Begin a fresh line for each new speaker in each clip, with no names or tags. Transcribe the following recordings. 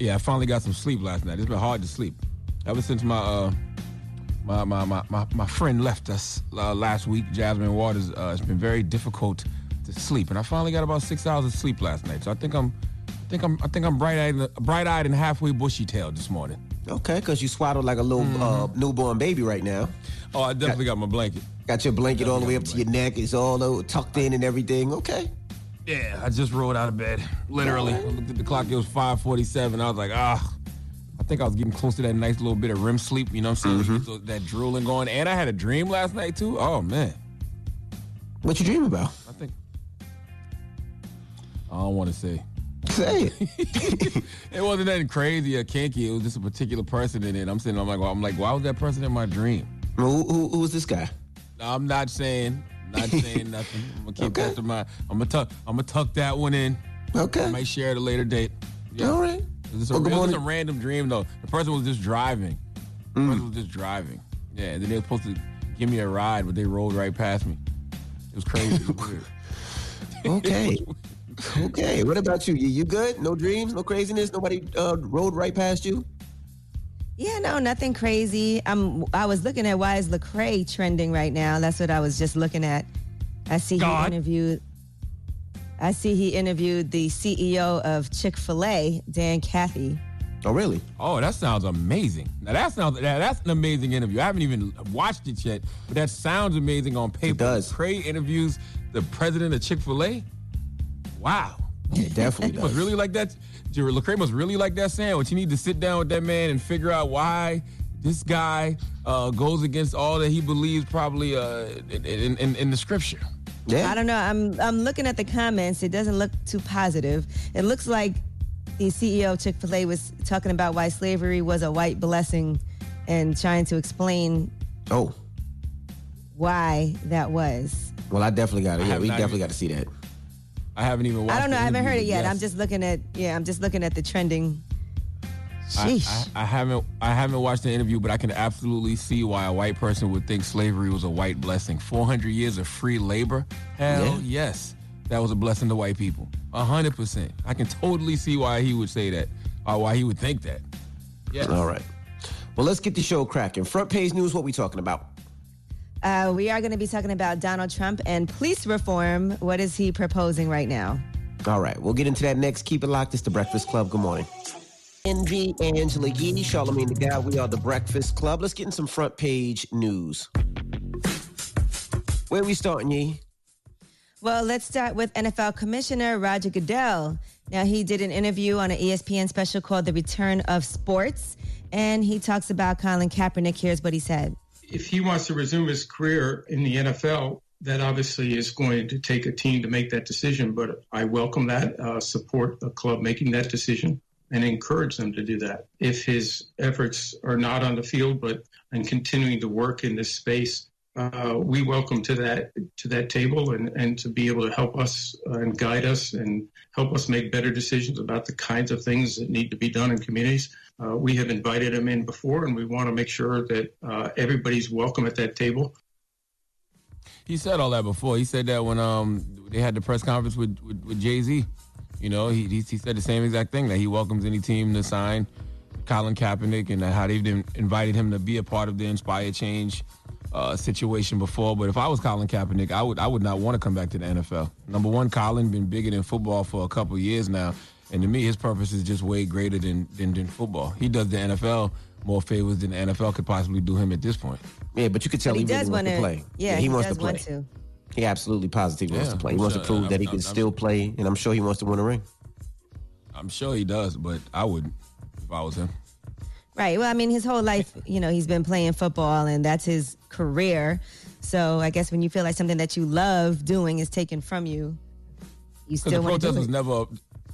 Yeah, I finally got some sleep last night. It's been hard to sleep ever since my uh my my my my, my friend left us uh, last week. Jasmine Waters. Uh, it's been very difficult to sleep, and I finally got about six hours of sleep last night. So I think I'm, I think I'm, I think I'm bright eyed, bright eyed and halfway bushy tailed this morning.
Okay, because you swaddled like a little uh, newborn baby right now.
Oh, I definitely got my blanket.
Got your blanket all the way up to your neck. It's all tucked in and everything. Okay.
Yeah, I just rolled out of bed. Literally, I looked at the clock. It was 5:47. I was like, ah. I think I was getting close to that nice little bit of REM sleep. You know what I'm saying? So that drooling going. And I had a dream last night too. Oh man,
What you dream about?
I think I don't want to say.
Say it.
It wasn't nothing crazy or kinky. It was just a particular person in it. I'm sitting. I'm like, well, I'm like, why was that person in my dream?
who, who, who was this guy?
I'm not saying, not saying nothing. I'm gonna keep
Okay.
that to my. I'm gonna tuck. I'm gonna tuck that one in.
Okay.
I might share at a later date. Yeah.
All right.
It was, a,
Well,
it was a random dream though. The person was just driving. The person was just driving. Yeah, and then they were supposed to give me a ride, but they rolled right past me. It was crazy. It was.
Okay. okay. What about you? You, you good? No dreams? No craziness? Nobody uh, rode right past you?
Yeah, no, nothing crazy. I'm. I was looking at why is Lecrae trending right now. That's what I was just looking at. I see
God.
he interviewed. I see he interviewed the CEO of Chick Fil A, Dan Cathy.
Oh, really?
Oh, that sounds amazing. Now that sounds that, that's an amazing interview. I haven't even watched it yet, but that sounds amazing on paper.
does.
Cray interviews the president of Chick Fil A. Wow.
Yeah, definitely
He must
does.
really like that. Lecrae must really like that sandwich. You need to sit down with that man and figure out why this guy uh, goes against all that he believes probably uh, in, in, in, in the scripture.
Yeah.
I don't know. I'm I'm looking at the comments. It doesn't look too positive. It looks like the CEO of Chick Fil A was talking about why slavery was a white blessing, and trying to explain
Oh,
why that was.
well, I definitely got it. Yeah, we definitely
even-
got to see that.
I haven't even watched
I don't know.
the
I haven't heard it yet.
but
I'm just looking at yeah. I'm just looking at the trending. Sheesh.
I, I haven't I haven't watched the interview, but I can absolutely see why a white person would think slavery was a white blessing. Four hundred years of free labor, hell
Yeah.
yes, that was a blessing to white people. Hundred percent. I can totally see why he would say that, or why he would think that. Yeah.
All right. Well, let's get the show cracking. Front page news. What we talking about?
Uh, we are going to be talking about Donald Trump and police reform. What is he proposing right now?
All right, we'll get into that next. Keep it locked. It's the Breakfast Club. Good morning. Envy, Angela Yee, Charlamagne the Guy. We are the Breakfast Club. Let's get in some front page news. Where we starting, Yee?
Well, let's start with NFL Commissioner Roger Goodell. Now, he did an interview on an ESPN special called The Return of Sports, and he talks about Colin Kaepernick. Here's what he said.
If he wants to resume his career in the NFL, that obviously is going to take a team to make that decision. But I welcome that, uh, support the club making that decision, and encourage them to do that. If his efforts are not on the field, but and continuing to work in this space, uh, we welcome to that to that table and, and to be able to help us uh, and guide us and help us make better decisions about the kinds of things that need to be done in communities. Uh, we have invited him in before, and we want to make sure that uh, everybody's welcome at that table.
He said all that before. He said that when um they had the press conference with with, with Jay Z. You know, he, he said the same exact thing that he welcomes any team to sign Colin Kaepernick and how they've invited him to be a part of the Inspire Change uh, situation before. But if I was Colin Kaepernick, I would I would not want to come back to the NFL. Number one, Colin been bigger than football for a couple years now, and to me, his purpose is just way greater than than, than football. He does the NFL more favors than the NFL could possibly do him at this point.
Yeah, but you could tell
But
he,
he
really
does
wants to
wanna-
play.
yeah,
he,
he
wants
does
to play.
want to.
He absolutely positively wants to play. He
I'm
wants
sure-
to prove
I'm-
that he
I'm-
can
I'm-
still play, and I'm sure he wants to win a ring.
I'm sure he does, but I wouldn't if I was him.
Right. Well, I mean, his whole life, you know, he's been playing football and that's his career. So I guess when you feel like something that you love doing is taken from you, you still
the
want to
protest
do
was
it.
never,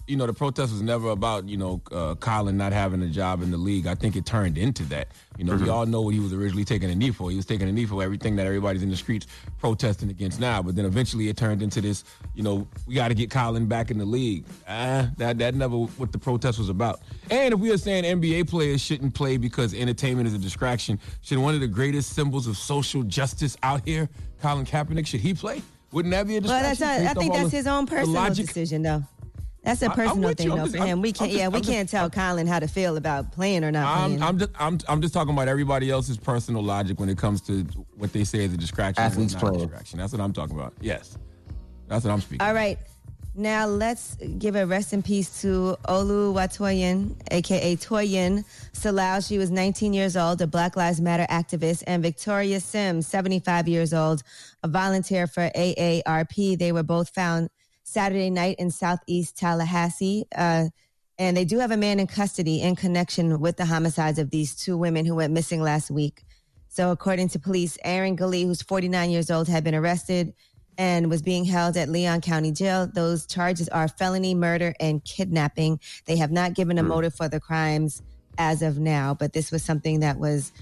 you know, the protest was never about, you know, uh, Colin not having a job in the league. I think it turned into that. You know, we all know what he was originally taking a knee for. He was taking a knee for everything that everybody's in the streets protesting against now. But then eventually it turned into this, you know, we got to get Colin back in the league. Ah, that that never what the protest was about. And if we are saying NBA players shouldn't play because entertainment is a distraction, should one of the greatest symbols of social justice out here, Colin Kaepernick, should he play? Wouldn't that be a
Well,
distraction?
that's not, I think that's
the-
his own personal
logic?
decision, though. That's a
I- I'm
personal thing, though,
just-
for him.
I'm-
we can't,
just-
yeah, we
I'm just-
can't tell Colin how to feel about playing or not
I'm,
playing.
I'm just I'm, I'm just talking about everybody else's personal logic when it comes to what they say is a distraction.
Athletes
what's not a distraction. That's what I'm talking about. Yes, that's what I'm speaking.
All right. Now let's give a rest in peace to Oluwatoyin, aka Toyin Salau. She was 19 years old, a Black Lives Matter activist, and Victoria Sims, 75 years old, a volunteer for AARP. They were both found Saturday night in Southeast Tallahassee. Uh, and they do have a man in custody in connection with the homicides of these two women who went missing last week. So, according to police, Aaron Glee, who's 49 years old, had been arrested and was being held at Leon County Jail. Those charges are felony murder and kidnapping. They have not given a motive for the crimes as of now, but this was something that was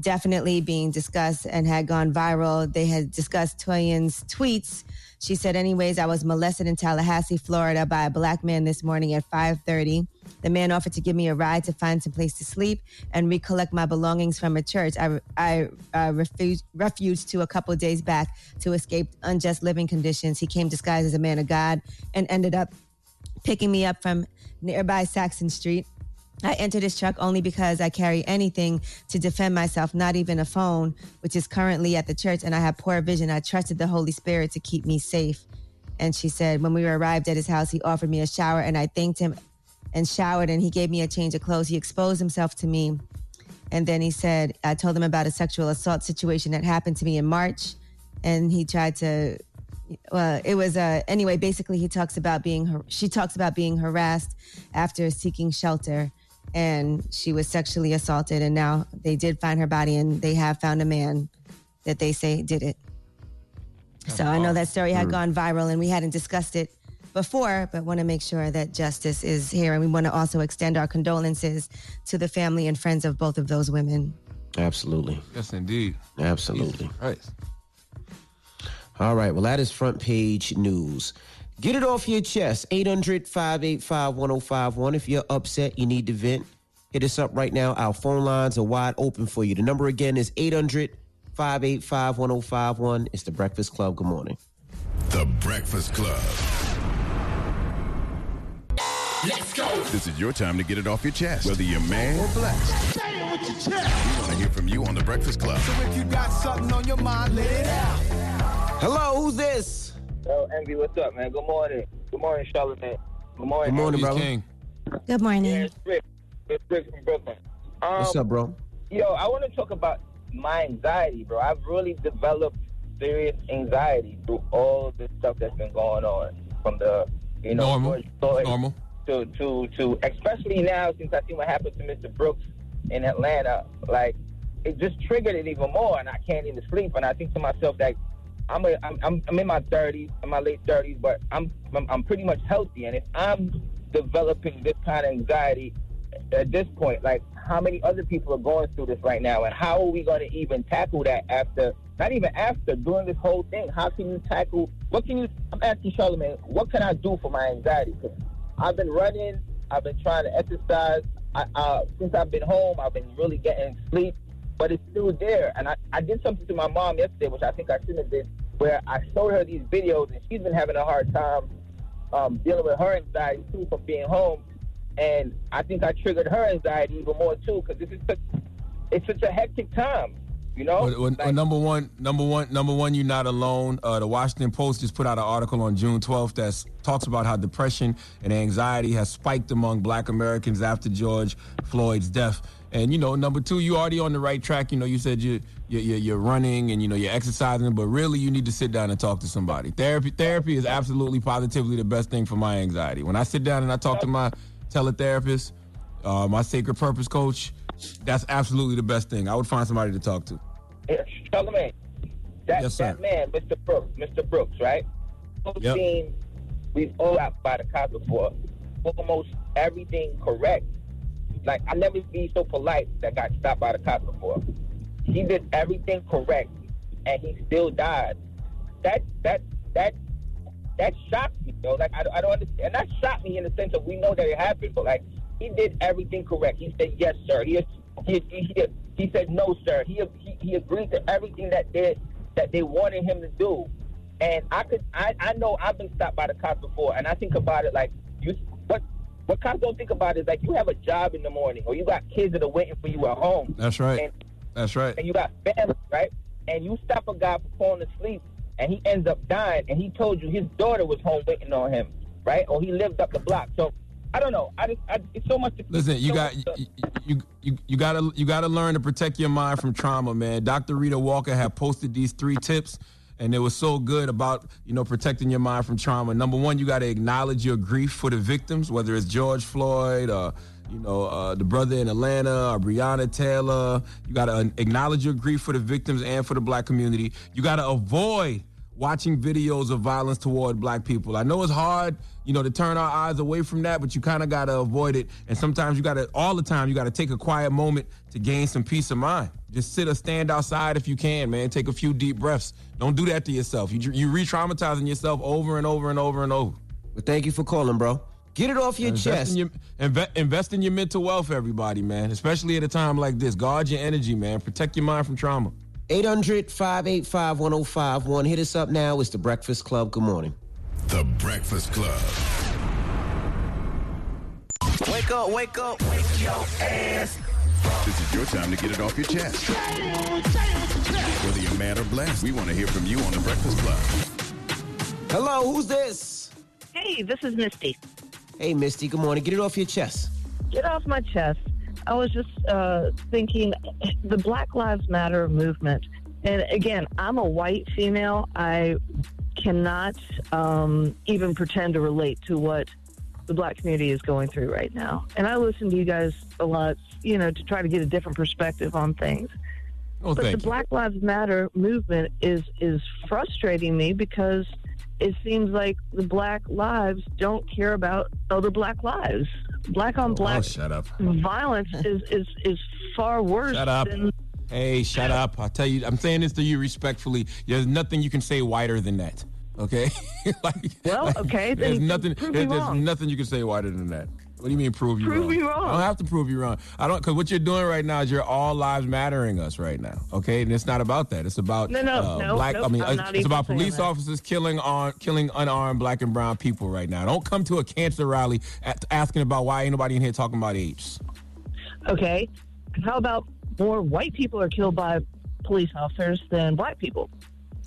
definitely being discussed and had gone viral. They had discussed Toyin's tweets. She said, anyways, I was molested in Tallahassee, Florida by a black man this morning at 5.30. The man offered to give me a ride to find some place to sleep and recollect my belongings from a church. I, I uh, refuged to a couple days back to escape unjust living conditions. He came disguised as a man of God and ended up picking me up from nearby Saxon Street. I entered his truck only because I carry anything to defend myself, not even a phone, which is currently at the church, and I have poor vision. I trusted the Holy Spirit to keep me safe. And she said, when we arrived at his house, he offered me a shower, and I thanked him and showered, and he gave me a change of clothes. He exposed himself to me. And then he said, I told him about a sexual assault situation that happened to me in March. And he tried to, well, it was, uh, anyway, basically, he talks about being, she talks about being harassed after seeking shelter. And she was sexually assaulted. And now they did find her body, and they have found a man that they say did it. So I know that story had gone viral, and we hadn't discussed it before, but want to make sure that justice is here. And we want to also extend our condolences to the family and friends of both of those women.
Absolutely.
Yes, indeed.
Absolutely.
Right.
All right. Well, that is front page news. Get it off your chest. 800 585 1051. If you're upset, you need to vent, hit us up right now. Our phone lines are wide open for you. The number again is 800 585 1051. It's the Breakfast Club. Good morning.
The Breakfast Club. Let's go. This is your time to get it off your chest, whether you're mad or blessed.
Say it with your chest.
We want to hear from you on The Breakfast Club.
So if you got something on your mind, let it out.
Hello, who's this?
Yo, Envy, what's up, man? Good morning. Good morning, Charlamagne. Good morning.
Good morning,
He's
brother.
king.
Good morning.
Yeah, it's Rick. It's Rick from Brooklyn. Um,
What's up, bro?
Yo, I want to talk about my anxiety, bro. I've really developed serious anxiety through all the stuff that's been going on, from the you know
Normal.
George Floyd
Normal.
to to to especially now since I see what happened to Mr. Brooks in Atlanta. Like it just triggered it even more, and I can't even sleep. And I think to myself that I'm a, I'm, I'm I'm in my 30s, in my late 30s, but I'm, I'm I'm pretty much healthy. And if I'm developing this kind of anxiety at this point, like how many other people are going through this right now, and how are we going to even tackle that after? Not even after doing this whole thing. How can you tackle? What can you? I'm asking Charlamagne, what can I do for my anxiety? Because I've been running, I've been trying to exercise. I, uh, since I've been home, I've been really getting sleep, but it's still there. And I, I did something to my mom yesterday, which I think I shouldn't have did, where I showed her these videos, and she's been having a hard time um, dealing with her anxiety too from being home. And I think I triggered her anxiety even more too, because this is such, it's such a hectic time. You know,
Well, well, number one, number one, number one, you're not alone. Uh, the Washington Post just put out an article on June 12th that talks about how depression and anxiety has spiked among Black Americans after George Floyd's death. And you know, number two, you already on the right track. You know, you said you you're, you're, you're running and you know you're exercising, but really you need to sit down and talk to somebody. Therapy, therapy is absolutely positively the best thing for my anxiety. When I sit down and I talk to my teletherapist, uh, my sacred purpose coach, that's absolutely the best thing. I would find somebody to talk to.
Charlamagne, that,
Yes,
that man, Mr. Brooks, Mr. Brooks, right? We've
Yep.
seen, we've all out by the cops before, almost everything correct. Like, I never be so polite that got stopped by the cops before. He did everything correct, and he still died. That, that, that, that shocked me, though. Like, I, I don't understand. And that shocked me in the sense of we know that it happened, but, like, he did everything correct. He said, yes, sir. He, he, he, he, he said, no, sir. He, he, he agreed to everything that they, that they wanted him to do. And I could, I, I know I've been stopped by the cops before, and I think about it like, you, what, cops don't think about is like you have a job in the morning, or you got kids that are waiting for you at home.
That's right.
And,
That's right.
and you got family, right? And you stop a guy from falling asleep, and he ends up dying, and he told you his daughter was home waiting on him, right? Or he lived up the block. So I don't know. I just, I, it's so much.
To, Listen, you
so
got you, you you you gotta you gotta learn to protect your mind from trauma, man. Dr. Rheeda Walker had posted these three tips, and it was so good about you know protecting your mind from trauma. Number one, you got to acknowledge your grief for the victims, whether it's George Floyd or you know uh, the brother in Atlanta or Breonna Taylor. You got to acknowledge your grief for the victims and for the black community. You got to avoid watching videos of violence toward black people. I know it's hard, you know, to turn our eyes away from that, but you kind of got to avoid it. And sometimes you got to, all the time, you got to take a quiet moment to gain some peace of mind. Just sit or stand outside if you can, man. Take a few deep breaths. Don't do that to yourself. You you re-traumatizing yourself over and over and over and over.
Well, thank you for calling, bro. Get it off your
invest
chest.
In your, inve- invest in your mental wealth, everybody, man. Especially at a time like this. Guard your energy, man. Protect your mind from trauma.
800 585 1051. Hit us up now. It's the Breakfast Club. Good morning.
The Breakfast Club.
Wake up, wake up, wake your ass.
This is your time to get it off your chest. Whether you're mad or blessed, we want to hear from you on The Breakfast Club.
Hello, who's this?
Hey, this is Misty.
Hey, Misty. Good morning. Get it off your chest.
Get off my chest. I was just uh, thinking the Black Lives Matter movement. And again, I'm a white female. I cannot um, even pretend to relate to what the black community is going through right now. And I listen to you guys a lot, you know, to try to get a different perspective on things.
Oh,
but the
you.
Black Lives Matter movement is is frustrating me because it seems like the black lives don't care about other black lives. Black on black
Oh, shut up.
violence is, is, is far worse
Shut up.
than
Hey, shut up. I tell you, I'm saying this to you respectfully. There's nothing you can say whiter than that. Okay? like,
Well, okay,
There's nothing.
prove
there- there's nothing you can say wider than that. What do you mean prove you
Prove
wrong?
me wrong.
I don't have to prove you wrong. I don't because what you're doing right now is you're all lives mattering us right now. Okay, and it's not about that. It's about
No, no,
uh,
no,
black.
nope,
I mean,
I'm
it's,
not
it's
even
about police
that.
officers killing on killing unarmed black and brown people right now. Don't come to a cancer rally at, asking about why ain't nobody in here talking about apes.
okay. How about more white people are killed by police officers than black people?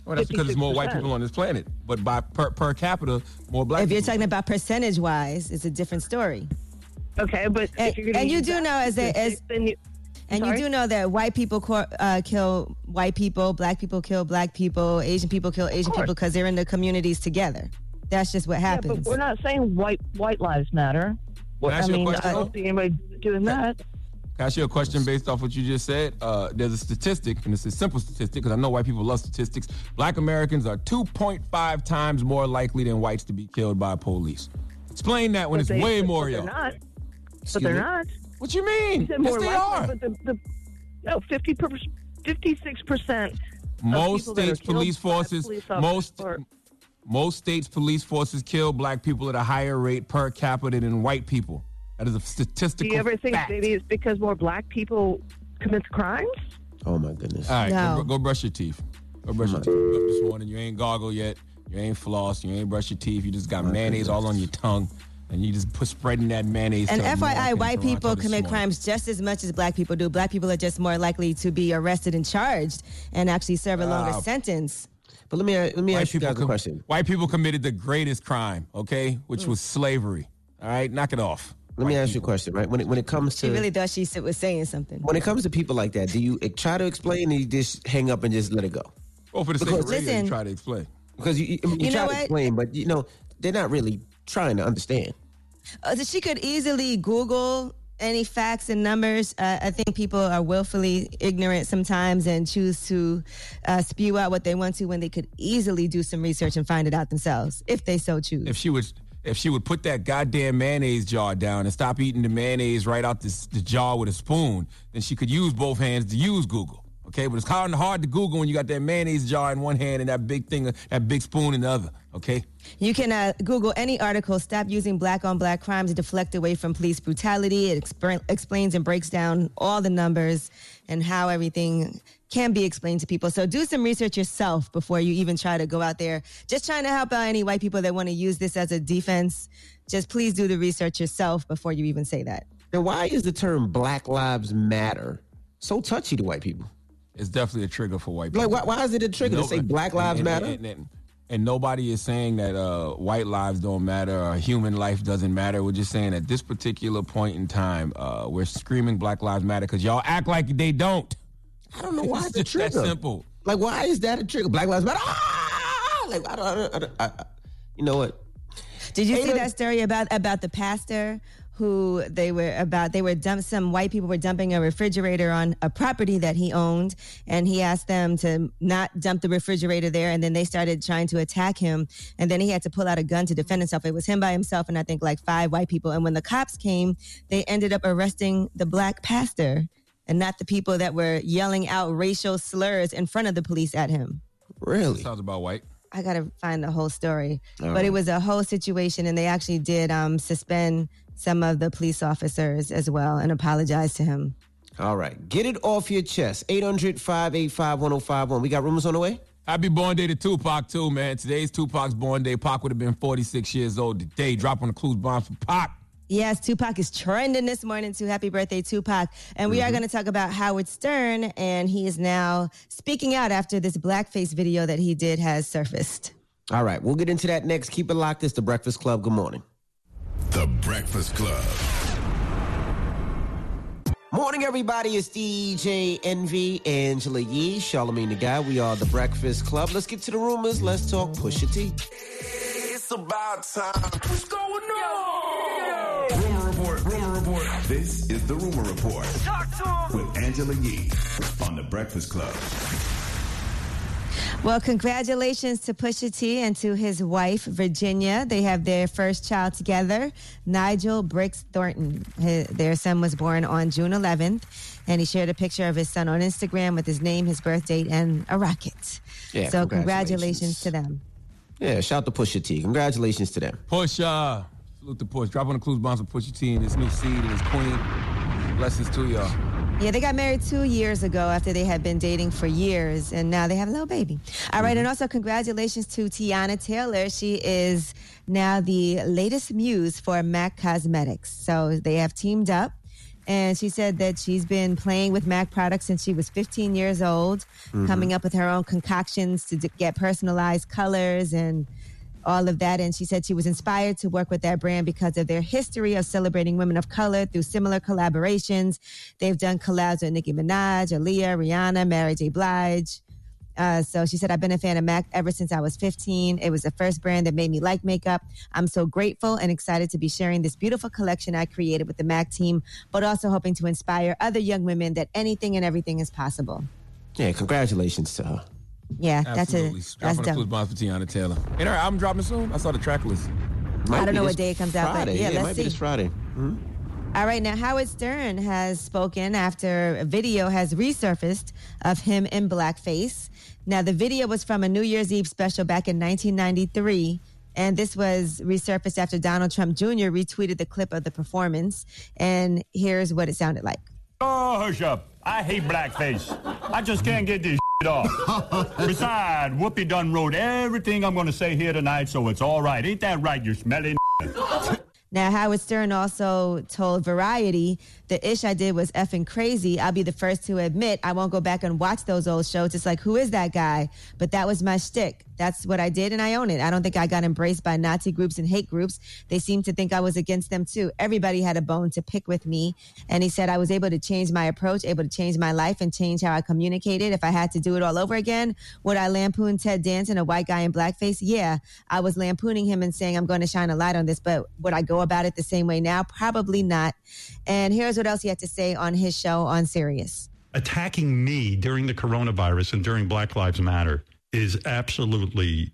Well, that's because there's more white people on this planet, but by per, per capita, more black.
if you're
people.
talking about percentage wise, it's a different story.
Okay, but
and,
if you're
and you do
that
know as a, as
you,
and
Sorry?
you do know that white people co- uh, kill white people, black people kill black people, Asian people kill Asian people because they're in the communities together. That's just what
yeah, but
happens.
we're not saying white white lives matter.
Can I ask
I mean,
question,
I don't see anybody doing that.
Can I ask you a question based off what you just said? Uh, there's a statistic, and it's a simple statistic because I know white people love statistics. Black Americans are 2.5 times more likely than whites to be killed by police. Explain that when
But
it's
they-
way
but
more,
they're
y'all.
not.
Excuse
But they're
me?
not.
What you mean? Yes, they are.
But the, the no, 50 per, 56%
Most
people that are
states' police forces,
police
most
are-
most states' police forces kill black people at a higher rate per capita than white people. That is a
Do
statistical
you ever think
fact.
maybe it's because more black people commit crimes?
Oh, my goodness.
All right,
No.
go, go brush your teeth. Go brush your teeth. Up this morning, you ain't gargle yet. You ain't floss. You ain't brush your teeth. You just got mayonnaise all on your tongue. and you just put spreading that mayonnaise.
And
to New York
FYI, white people commit
morning.
crimes just as much as black people do. Black people are just more likely to be arrested and charged and actually serve a longer
Wow.
sentence.
But let me let me
White
ask you
people
guys a question.
White people committed the greatest crime, okay, which mm. was slavery. All right, knock it off.
Let me
White
ask you a question, right? When it, when it comes to She
really thought she was saying something.
when it comes to people like that, do you try to explain, or you just hang up and just let it go?
Well, for the sake
Because-
of radio,
Listen.
you try to explain.
Because you, you, you
You
try to explain, but you know they're not really trying to understand.
Uh, she could easily Google any facts and numbers. Uh, I think people are willfully ignorant sometimes and choose to uh, spew out what they want to when they could easily do some research and find it out themselves if they so choose.
If she would, if she would put that goddamn mayonnaise jar down and stop eating the mayonnaise right out this, the jar with a spoon, then she could use both hands to use Google. Okay, but it's hard hard to Google when you got that mayonnaise jar in one hand and that big thing, that big spoon in the other. Okay.
You can uh, Google any article, Stop Using Black on Black Crimes to Deflect Away from Police Brutality. It expr- explains and breaks down all the numbers and how everything can be explained to people. So do some research yourself before you even try to go out there. Just trying to help out any white people that want to use this as a defense. Just please do the research yourself before you even say that.
Now, why is the term Black Lives Matter so touchy to white people?
It's definitely a trigger for white people.
Like, why, why is it a trigger
No-
to say Black Lives
and-
Matter?
And, and- and nobody is saying that uh, white lives don't matter or human life doesn't matter. We're just saying at this particular point in time, uh, we're screaming Black Lives Matter because y'all act like they don't.
I don't know why
It's
it's a
just that simple.
Like, why is that a trigger? Black Lives Matter. Ah! Like, I don't, I don't, I don't I, I- you know what?
Did you
Hey,
see that story about about the pastor who they were about they were dump some white people were dumping a refrigerator on a property that he owned and he asked them to not dump the refrigerator there and then they started trying to attack him and then he had to pull out a gun to defend himself. It was him by himself and I think like five white people and when the cops came, they ended up arresting the black pastor and not the people that were yelling out racial slurs in front of the police at him.
Really?
Sounds about white.
I gotta find the whole story.
All
but it was a whole situation, and they actually did um, suspend some of the police officers as well and apologize to him.
All right. Get it off your chest. 800 585 1051. We got rumors on the way?
Happy born day to Tupac too, man. Today's Tupac's born day. Pac would have been 46 years old today. Dropping the clues bombs for Pac.
Yes, Tupac is trending this morning too. Happy birthday, Tupac. And we are mm-hmm. going to talk about Howard Stern, and he is now speaking out after this blackface video that he did has surfaced.
All right. We'll get into that next. Keep it locked. It's The Breakfast Club. Good morning.
The Breakfast Club.
Morning, everybody. It's DJ Envy, Angela Yee, Charlamagne the Guy. We are The Breakfast Club. Let's get to the rumors. Let's talk Pusha T.
It's about time. What's going on?
Rumor report. Rumor report. This is the Rumor Report
Talk to him.
with Angela Yee on the Breakfast Club.
Well, congratulations to Pusha T and to his wife, Virginia. They have their first child together, Nigel Brixx Thornton. His- their son was born on June 11th, and he shared a picture of his son on Instagram with his name, his birth date, and a rocket.
Yeah,
so,
congratulations.
congratulations to them.
Yeah, shout to Pusha T. Congratulations to them.
Pusha. salute the push. Dropping the clues bombs for Pusha T and his new seed and his queen. Blessings to y'all.
Yeah, they got married two years ago after they had been dating for years, and now they have a little baby. All right, and mm-hmm. also congratulations to Teyana Taylor. She is now the latest muse for MAC Cosmetics. So they have teamed up, and she said that she's been playing with MAC products since she was 15 years old, mm-hmm. coming up with her own concoctions to d- get personalized colors and all of that. And she said she was inspired to work with that brand because of their history of celebrating women of color through similar collaborations. They've done collabs with Nicki Minaj, Aaliyah, Rihanna, Mary J. Blige. Uh, so she said, I've been a fan of MAC ever since I was 15. It was the first brand that made me like makeup. I'm so grateful and excited to be sharing this beautiful collection I created with the MAC team, but also hoping to inspire other young women that anything and everything is possible.
Yeah, congratulations to her.
Yeah, that's a
Absolutely.
that's
Dropping the clues
dope.
bombs for Teyana Taylor. And her album dropping soon. I saw the track list.
Might
don't know what day it comes out, but
Friday.
yeah,
it
let's
might be this
see.
Friday. Mhm.
All right, now Howard Stern has spoken after a video has resurfaced of him in blackface. Now, the video was from a New Year's Eve special back in 1993. And this was resurfaced after Donald Trump Jr. retweeted the clip of the performance. And here's what it sounded like.
Oh, hush up. I hate blackface. I just can't get this shit off. Besides, Whoopi done wrote everything I'm going to say here tonight, so it's all right. Ain't that right, you smelly
Now, Howard Stern also told Variety, the ish I did was effing crazy. I'll be the first to admit I won't go back and watch those old shows. It's like, who is that guy? But that was my shtick. That's what I did, and I own it. I don't think I got embraced by Nazi groups and hate groups. They seemed to think I was against them too. Everybody had a bone to pick with me. And he said I was able to change my approach, able to change my life, and change how I communicated. If I had to do it all over again, would I lampoon Ted Danson, a white guy in blackface? Yeah, I was lampooning him and saying, I'm going to shine a light on this, but would I go about it the same way now? Probably not. And here's what else he had to say on his show on Sirius.
Attacking me during the coronavirus and during Black Lives Matter is absolutely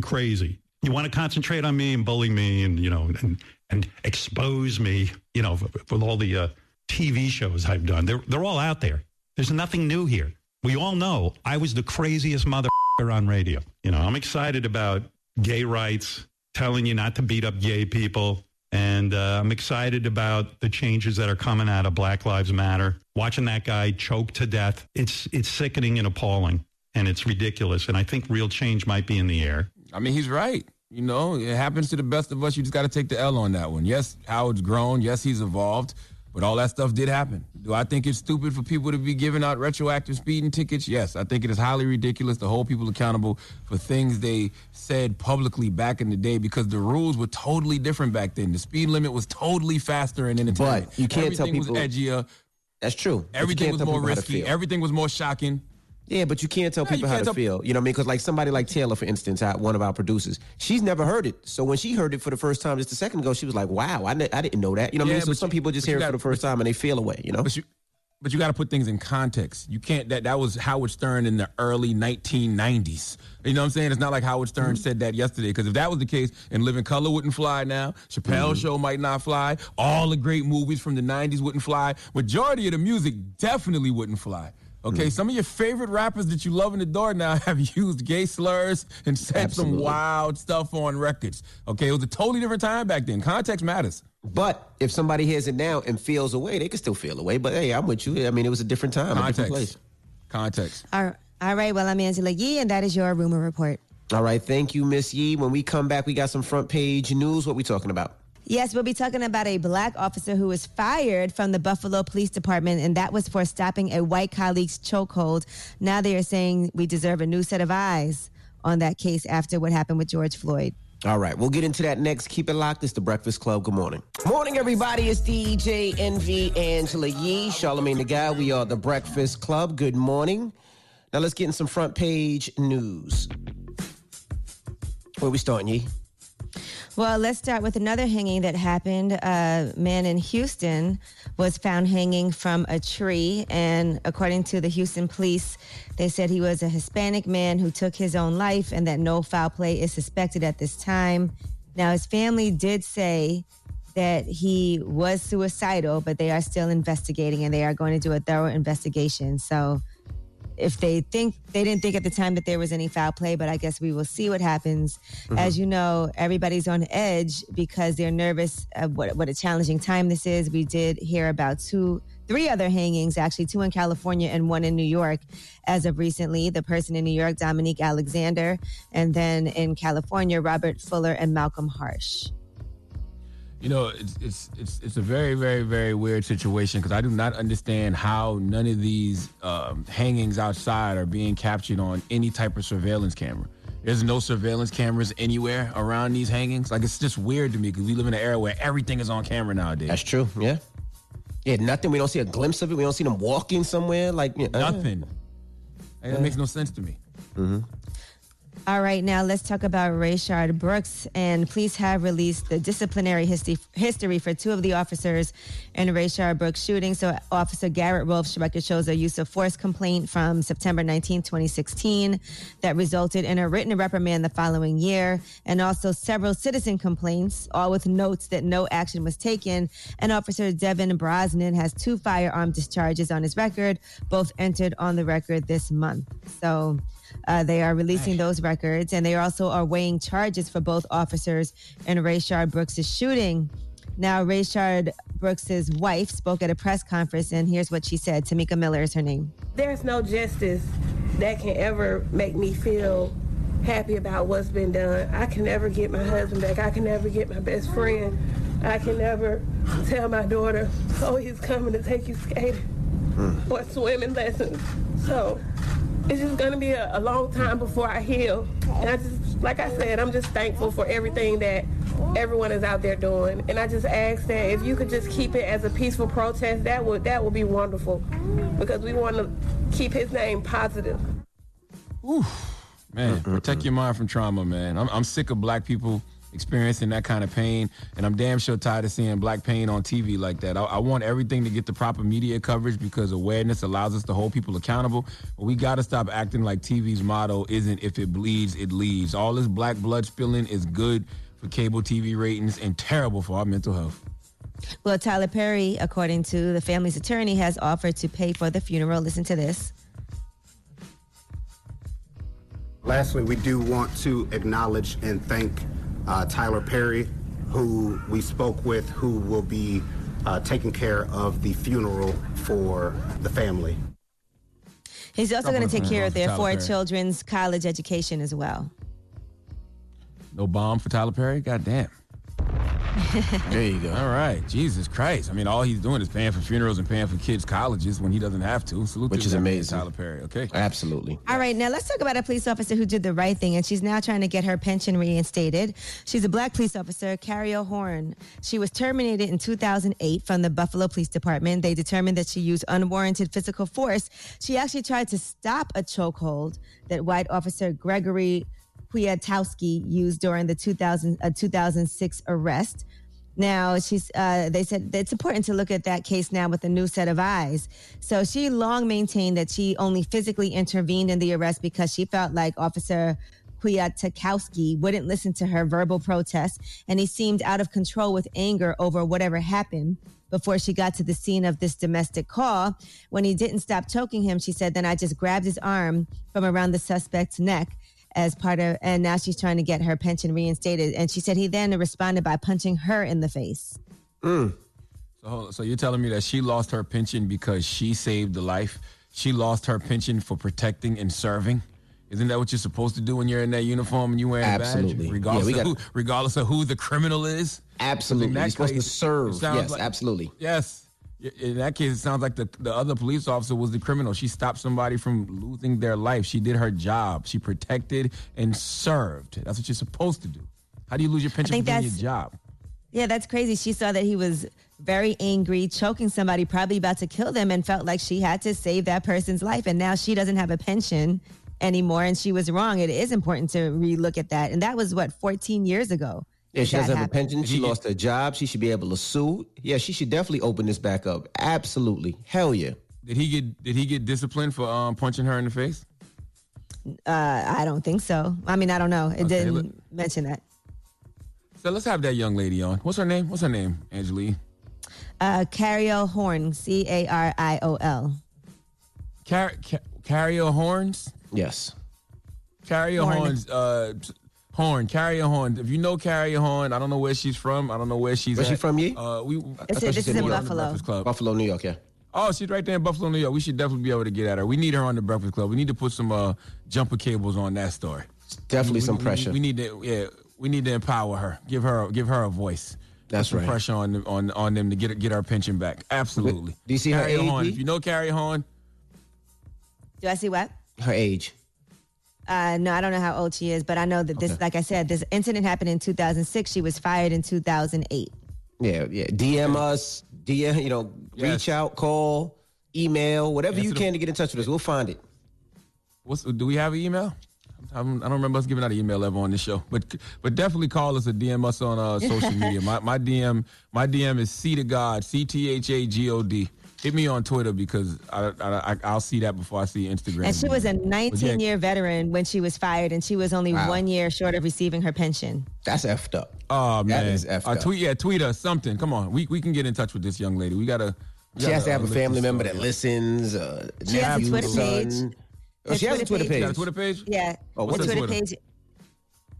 crazy. You want to concentrate on me and bully me and, you know, and, and expose me, you know, with all the uh, TV shows I've done. They're, they're all out there. There's nothing new here. We all know I was the craziest mother on radio. You know, I'm excited about gay rights, telling you not to beat up gay people. And uh, I'm excited about the changes that are coming out of Black Lives Matter. Watching that guy choke to death, it's it's sickening and appalling, and it's ridiculous. And I think real change might be in the air.
I mean, he's right. You know, it happens to the best of us. You just got to take the L on that one. Yes, Howard's grown. Yes, he's evolved. But all that stuff did happen. Do I think it's stupid for people to be giving out retroactive speeding tickets? Yes, I think it is highly ridiculous to hold people accountable for things they said publicly back in the day because the rules were totally different back then. The speed limit was totally faster and entertaining.
But you can't
Everything
tell people Everything
was edgier.
That's true.
Everything was more
people how to
risky. Everything was more shocking.
Yeah, but you can't tell
Yeah, you
people how to feel. You know what I mean? Because like somebody like Taylor, for instance, one of our producers, she's never heard it. So when she heard it for the first time just a second ago, she was like, "Wow, I, ne- I didn't know that." You know what I mean? So some
you-
people just hear it
gotta-
for the first time and they feel away. You know?
But you, but you got to put things in context. You can't. That that was Howard Stern in the early 1990s. You know what I'm saying? It's not like Howard Stern
Mm-hmm.
said that yesterday. Because if that was the case, In Living Color wouldn't fly now, Chappelle's
Mm-hmm.
show might not fly. All the great movies from the 90s wouldn't fly. Majority of the music definitely wouldn't fly. Okay,
Mm-hmm.
some of your favorite rappers that you love in the door now have used gay slurs and said some wild stuff on records. Okay, it was a totally different time back then. Context matters.
But if somebody hears it now and feels away, they can still feel away. But hey, I'm with you. I mean, it was a different time, a different place.
Context.
All all right, well, I'm Angela Yee, and that is your rumor report.
All right, thank you, Miss Yee. When we come back, we got some front page news. What we talking about?
Yes, we'll be talking about a black officer who was fired from the Buffalo Police Department, and that was for stopping a white colleague's chokehold. Now they are saying we deserve a new set of eyes on that case after what happened with George Floyd.
All right, we'll get into that next. Keep it locked. It's the Breakfast Club. Good morning. Morning, everybody. It's DJ Envy Angela Yee, Charlamagne the Guy. We are the Breakfast Club. Good morning. Now let's get in some front page news. Where we starting, Yee?
Well, let's start with another hanging that happened. A man in Houston was found hanging from a tree, and according to the Houston police, they said he was a Hispanic man who took his own life and that no foul play is suspected at this time. Now, his family did say that he was suicidal, but they are still investigating and they are going to do a thorough investigation. So, if they think they didn't think at the time that there was any foul play, but I guess we will see what happens. Mm-hmm. As you know, everybody's on edge because they're nervous of what what a challenging time this is. We did hear about two, three other hangings, actually two in California and one in New York, as of recently. The person in New York, Dominique Alexander, and then in California, Robert Fuller and Malcolm Harsch.
You know, it's it's it's, it's a very very very weird situation because I do not understand how none of these um, hangings outside are being captured on any type of surveillance camera. There's no surveillance cameras anywhere around these hangings. Like it's just weird to me because we live in an era where everything is on camera nowadays.
That's true. Yeah. Yeah, nothing. We don't see a glimpse of it. We don't see them walking somewhere. Like uh,
Nothing. That makes no sense to me.
All right, now let's talk about Rayshard Brooks. And police have released the disciplinary history, history for two of the officers in Rayshard Brooks shooting. So, Officer Garrett Rolfe's record shows a use of force complaint from September 19, 2016, that resulted in a written reprimand the following year, and also several citizen complaints, all with notes that no action was taken. And Officer Devin Brosnan has two firearm discharges on his record, both entered on the record this month. So, uh, they are releasing those records, and they also are weighing charges for both officers in Rayshard Brooks' shooting. Now, Rayshard Brooks' wife spoke at a press conference, and here's what she said. Tomika Miller is her name.
There's no justice that can ever make me feel happy about what's been done. I can never get my husband back. I can never get my best friend. I can never tell my daughter, oh, he's coming to take you skating or swimming lessons. So it's just gonna be a, a long time before I heal. And I just, like I said, I'm just thankful for everything that everyone is out there doing. And I just ask that if you could just keep it as a peaceful protest, that would that would be wonderful, because we want to keep his name positive.
Man, protect your mind from trauma, man. I'm, I'm sick of black people experiencing that kind of pain, and I'm damn sure tired of seeing black pain on TV like that. I, I want everything to get the proper media coverage because awareness allows us to hold people accountable. But we got to stop acting like TV's motto isn't if it bleeds, it leaves. All this black blood spilling is good for cable TV ratings and terrible for our mental health.
Well, Tyler Perry, according to the family's attorney, has offered to pay for the funeral. Listen to this.
Lastly, we do want to acknowledge and thank uh, Tyler Perry, who we spoke with, who will be uh, taking care of the funeral for the family.
He's also going to take care of their
Tyler
four
Perry.
children's college education as well.
No bomb for Tyler Perry? God damn. There you go. All right. Jesus Christ. I mean, all he's doing is paying for funerals and paying for kids' colleges when he doesn't have to. Salute
Which
to
is amazing.
Tyler Perry, okay?
Absolutely.
All right, now let's talk about a police officer who did the right thing, and she's now trying to get her pension reinstated. She's a black police officer, Cariol Horne. She was terminated in 2008 from the Buffalo Police Department. They determined that she used unwarranted physical force. She actually tried to stop a chokehold that white officer Gregory Kwiatkowski used during the 2000, uh, 2006 arrest. Now she's. Uh, they said it's important to look at that case now with a new set of eyes. So she long maintained that she only physically intervened in the arrest because she felt like Officer Kwiatkowski wouldn't listen to her verbal protest, and he seemed out of control with anger over whatever happened. Before she got to the scene of this domestic call, when he didn't stop choking him, she said, "Then I just grabbed his arm from around the suspect's neck." As part of, and now she's trying to get her pension reinstated. And she said he then responded by punching her in the face.
Mm. So, so you're telling me that she lost her pension because she saved the life? She lost her pension for protecting and serving? Isn't that what you're supposed to do when you're in that uniform and you wear a
Absolutely.
badge? Regardless,
Yeah, we
of who, regardless of who the criminal is?
Absolutely.
In that
You're supposed to serve. Yes,
like-
absolutely.
Yes. In that case, it sounds like the, the other police officer was the criminal. She stopped somebody from losing their life. She did her job. She protected and served. That's what you're supposed to do. How do you lose your pension for doing your job?
Yeah, that's crazy. She saw that he was very angry, choking somebody, probably about to kill them, and felt like she had to save that person's life. And now she doesn't have a pension anymore, and she was wrong. It is important to relook at that. And that was what 14 years ago.
Yeah, she
that
doesn't have a pension. She lost her job. She should be able to sue. Yeah, she should definitely open this back up. Absolutely. Hell yeah.
Did he get did he get disciplined for um, punching her in the face?
Uh, I don't think so. I mean, I don't know. It
Okay,
didn't
look-
mention that.
So let's have that young lady on. What's her name? What's her name? Angelique.
Uh, Cariol Horne, C A R I O L.
Car- Car- Carrier horns.
Yes.
Carrier
Horn.
horns. Uh, horn. Carrier horn. If you know Carrier horn, I don't know where she's from. I don't know where she's.
Where's she from, Ye?
Uh, we. I
This is- this is in
she was on the
Buffalo.
Breakfast Club.
Buffalo, New York, yeah.
Oh, she's right there in Buffalo, New York. We should definitely be able to get at her. We need her on the Breakfast Club. We need to put some uh, jumper cables on that story.
Definitely
We-
some
we-
pressure.
We, need to, yeah, we need to empower her. Give her, give her a voice.
That's
Put some
right.
Pressure on them, on on them to get get our pension back. Absolutely.
Do you see her
Carrier
age,
horn. If you know Carrier horn,
Do I see what?
Her age.
Uh, no, I don't know how old she is, but I know that this, like I said, this incident happened in 2006. She was fired in 2008.
Yeah, yeah. DM us, DM, you know,
Yes.
reach out, call, email, whatever
Answer
you
the-
can to get in touch with us. We'll find it.
what's do we have an email? I'm, I don't remember us giving out an email ever on this show, but but definitely call us or DM us on uh, social media. My my DM my DM is C to God C T H A G O D. Hit me on Twitter because I, I, I I'll see that before I see Instagram.
And she was a 19 year veteran when she was fired, and she was only
Wow.
one year short of receiving her pension.
That's effed up.
Oh man,
is effed
uh,
up.
tweet yeah, tweet us something. Come on, we we can get in touch with this young lady. We gotta. we
She has
gotta,
to have
uh,
a family member
story
that listens. Uh,
She has a Twitter
son.
page.
Oh,
Her
she has a
Twitter
Twitter
page-
page.
Got a Twitter page?
Yeah.
Oh,
her
what's her
Twitter,
Twitter?
page?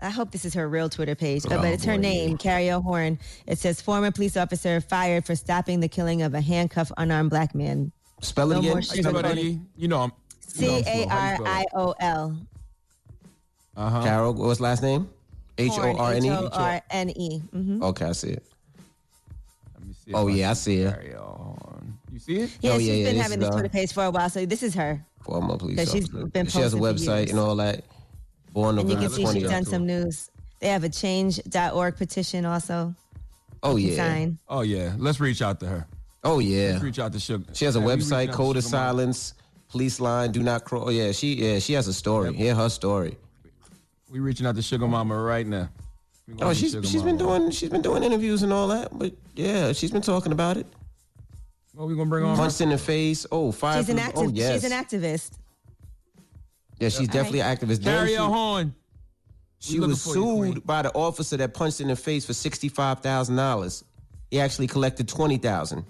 I hope this is her real Twitter page, uh,
Oh,
but it's her name, Cariol Horne. It says former police officer fired for stopping the killing of a handcuffed unarmed black man.
Spell it
No
again.
more
you spell that? You know I'm. you know
C
I'm slow.
A
How
R
you spell
I
it?
O L.
Uh-huh.
Carol, what's last name? H O R N E.
H O R N E. Mhm.
Okay, I see it. Oh yeah, I see it.
Cariol Horne. You see it?
Yeah,
Oh,
she's
yeah, yeah,
been
this
having
is,
this
uh,
Twitter page for a while, so this is her.
Former police
Because she's
officer.
been
she has a website and all that. Born
And you can see she's done some news. They have a change.org petition also.
Oh yeah.
Sign.
Oh yeah. Let's reach out to her.
Oh yeah.
Let's reach out to Sugar.
She has a
Yeah,
website, Code of
Sugar Mama.
Silence, Police Line, Do Not Cross. Oh yeah, she yeah she has a story. Hear her story.
We reaching out to Sugar Mama right now.
Oh, she's
Sugar
she's been doing she's been doing interviews and all that. But yeah, she's been talking about it.
What we gonna bring on?
Punched in the face. Oh, fire.
She's an activist.
Oh yes.
She's an activist.
Yeah, she's definitely an activist. Then
Carrie
she-
Horne.
She
We
was
looking for you,
sued by the officer that punched in the face for sixty five thousand dollars. He actually collected twenty thousand.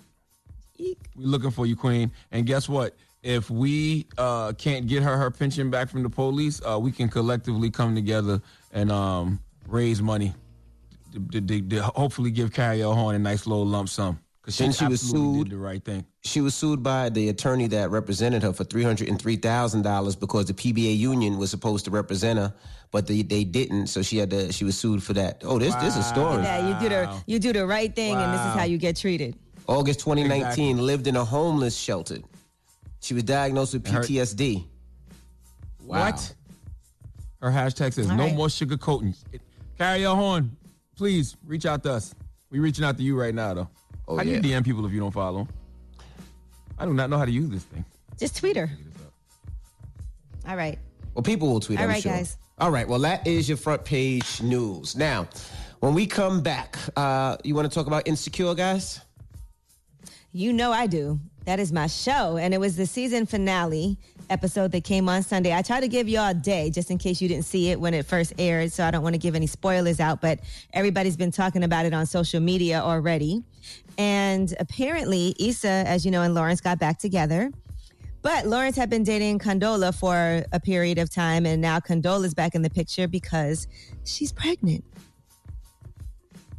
We're looking for you, Queen. And guess what? If we uh, can't get her her pension back from the police, uh, we can collectively come together and um, raise money to, to- to- to hopefully give Carrie. Horne a nice little lump sum. Because she,
Then she was sued.
did the right thing.
She was sued by the attorney that represented her for three hundred and three thousand dollars because the PBA union was supposed to represent her, but they, they didn't. So she had to. She was sued for that. Oh, this this is a story.
Yeah, you do the you do the right thing, and this is how you get treated.
August 2019,
Exactly.
lived in a homeless shelter. She was diagnosed with
Her-
PTSD.
What? Her hashtag says
All
no
right.
more sugarcoating. It- Cariol Horne, please reach out to us. We reaching out to you right now, though.
Oh,
how
yeah.
do you DM people if you don't follow 'em? I do not know how to use this thing.
Just tweet her. All right.
Well, people will tweet.
All
I'm
right,
sure.
guys.
All right. Well, that is your front page news. Now, when we come back, uh, you want to talk about insecure, guys?
You know I do. That is my show. And it was the season finale episode that came on Sunday. I try to give y'all a day just in case you didn't see it when it first aired. So I don't want to give any spoilers out, but everybody's been talking about it on social media already. And apparently, Issa, as you know, and Lawrence got back together. But Lawrence had been dating Condola for a period of time, and now Condola's back in the picture because she's pregnant.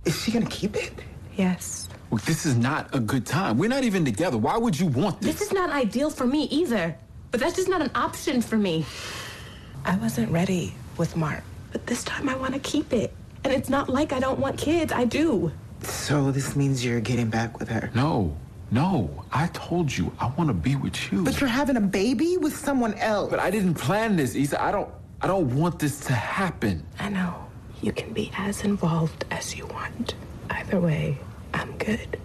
Is she gonna keep it?
Yes.
Well, this is not a good time. We're not even together. Why would you want this?
This is not ideal for me either. But that's just not an option for me. I wasn't ready with Mark, but this time I want to keep it. And it's not like I don't want kids. I do.
So this means you're getting back with her? No, no. I told you I want to be with you. But you're having a baby with someone else. But I didn't plan this, Issa. I don't. I don't want this to happen.
I know. You can be as involved as you want. Either way, I'm good.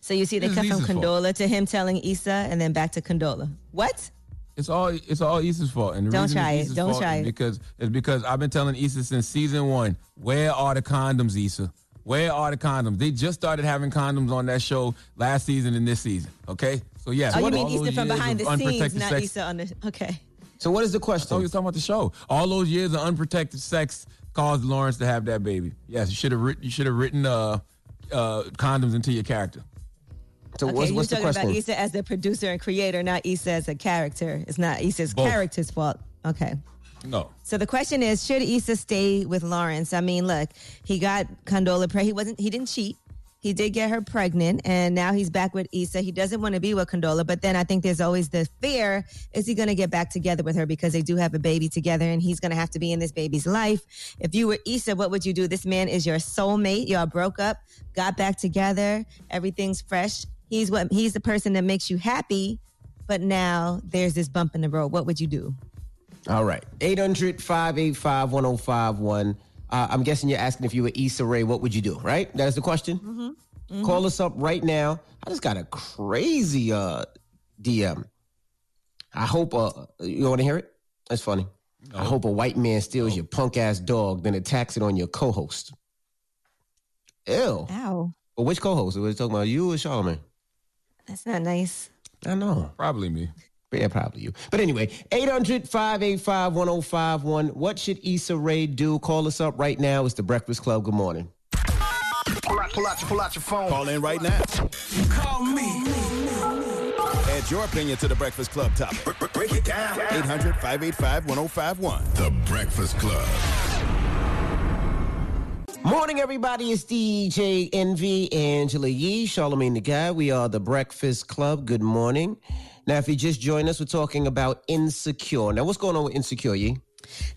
So you see, they cut from
Issa's fault.
Condola to him telling Issa, and then back to Condola. What?
It's all it's all Issa's fault. And the
Don't try
it's
it. Don't try it.
Because it's because I've been telling Issa since season one. Where are the condoms, Issa? Where are the condoms? They just started having condoms on that show last season and this season. Okay, so yes.
oh, you mean
those
Issa from behind the scenes,
unprotected
not
sex-
Issa on the. Okay.
So what is the question?
Oh, you're talking about the show. All those years of unprotected sex caused Lawrence to have that baby. Yes, you should have written. You should have written uh, uh, condoms into your character.
So
okay,
what's,
you're talking about Issa as the producer and creator, not Issa as a character. It's not Issa's
Both.
character's fault. Okay.
No.
So the question is, should Issa stay with Lawrence? I mean, look, he got Condola pre. He wasn't. He didn't cheat. He did get her pregnant, and now he's back with Issa. He doesn't want to be with Condola, but then I think there's always the fear: is he going to get back together with her because they do have a baby together, and he's going to have to be in this baby's life? If you were Issa, what would you do? This man is your soulmate. Y'all broke up, got back together, everything's fresh. He's what he's the person that makes you happy, but now there's this bump in the road. What would you do?
All right. 800 585 1051. Uh, I'm guessing you're asking if you were Issa Rae, what would you do, right? That is the question.
Mm-hmm.
Call us up right now. I just got a crazy uh, DM. I hope, uh, you want to hear it? That's funny. I hope a white man steals your punk ass dog, then attacks it on your co host. Ew.
Ow.
Well, which co host? What Are we talking about you or Charlamagne?
That's not nice.
I know.
Probably me.
Yeah, probably you. But anyway, 800 585 1051. What should Issa Rae do? Call us up right now. It's the Breakfast Club. Good morning.
Pull out, pull out, pull out your phone. Call in right now.
Call me.
Add your opinion to the Breakfast Club topic.
Break it down.
800 585 1051. The Breakfast Club.
Morning, everybody. It's DJ Envy, Angela Yee, Charlamagne the God. We are the Breakfast Club. Good morning. Now, if you just joined us, we're talking about Insecure. Now, what's going on with Insecure, Yee?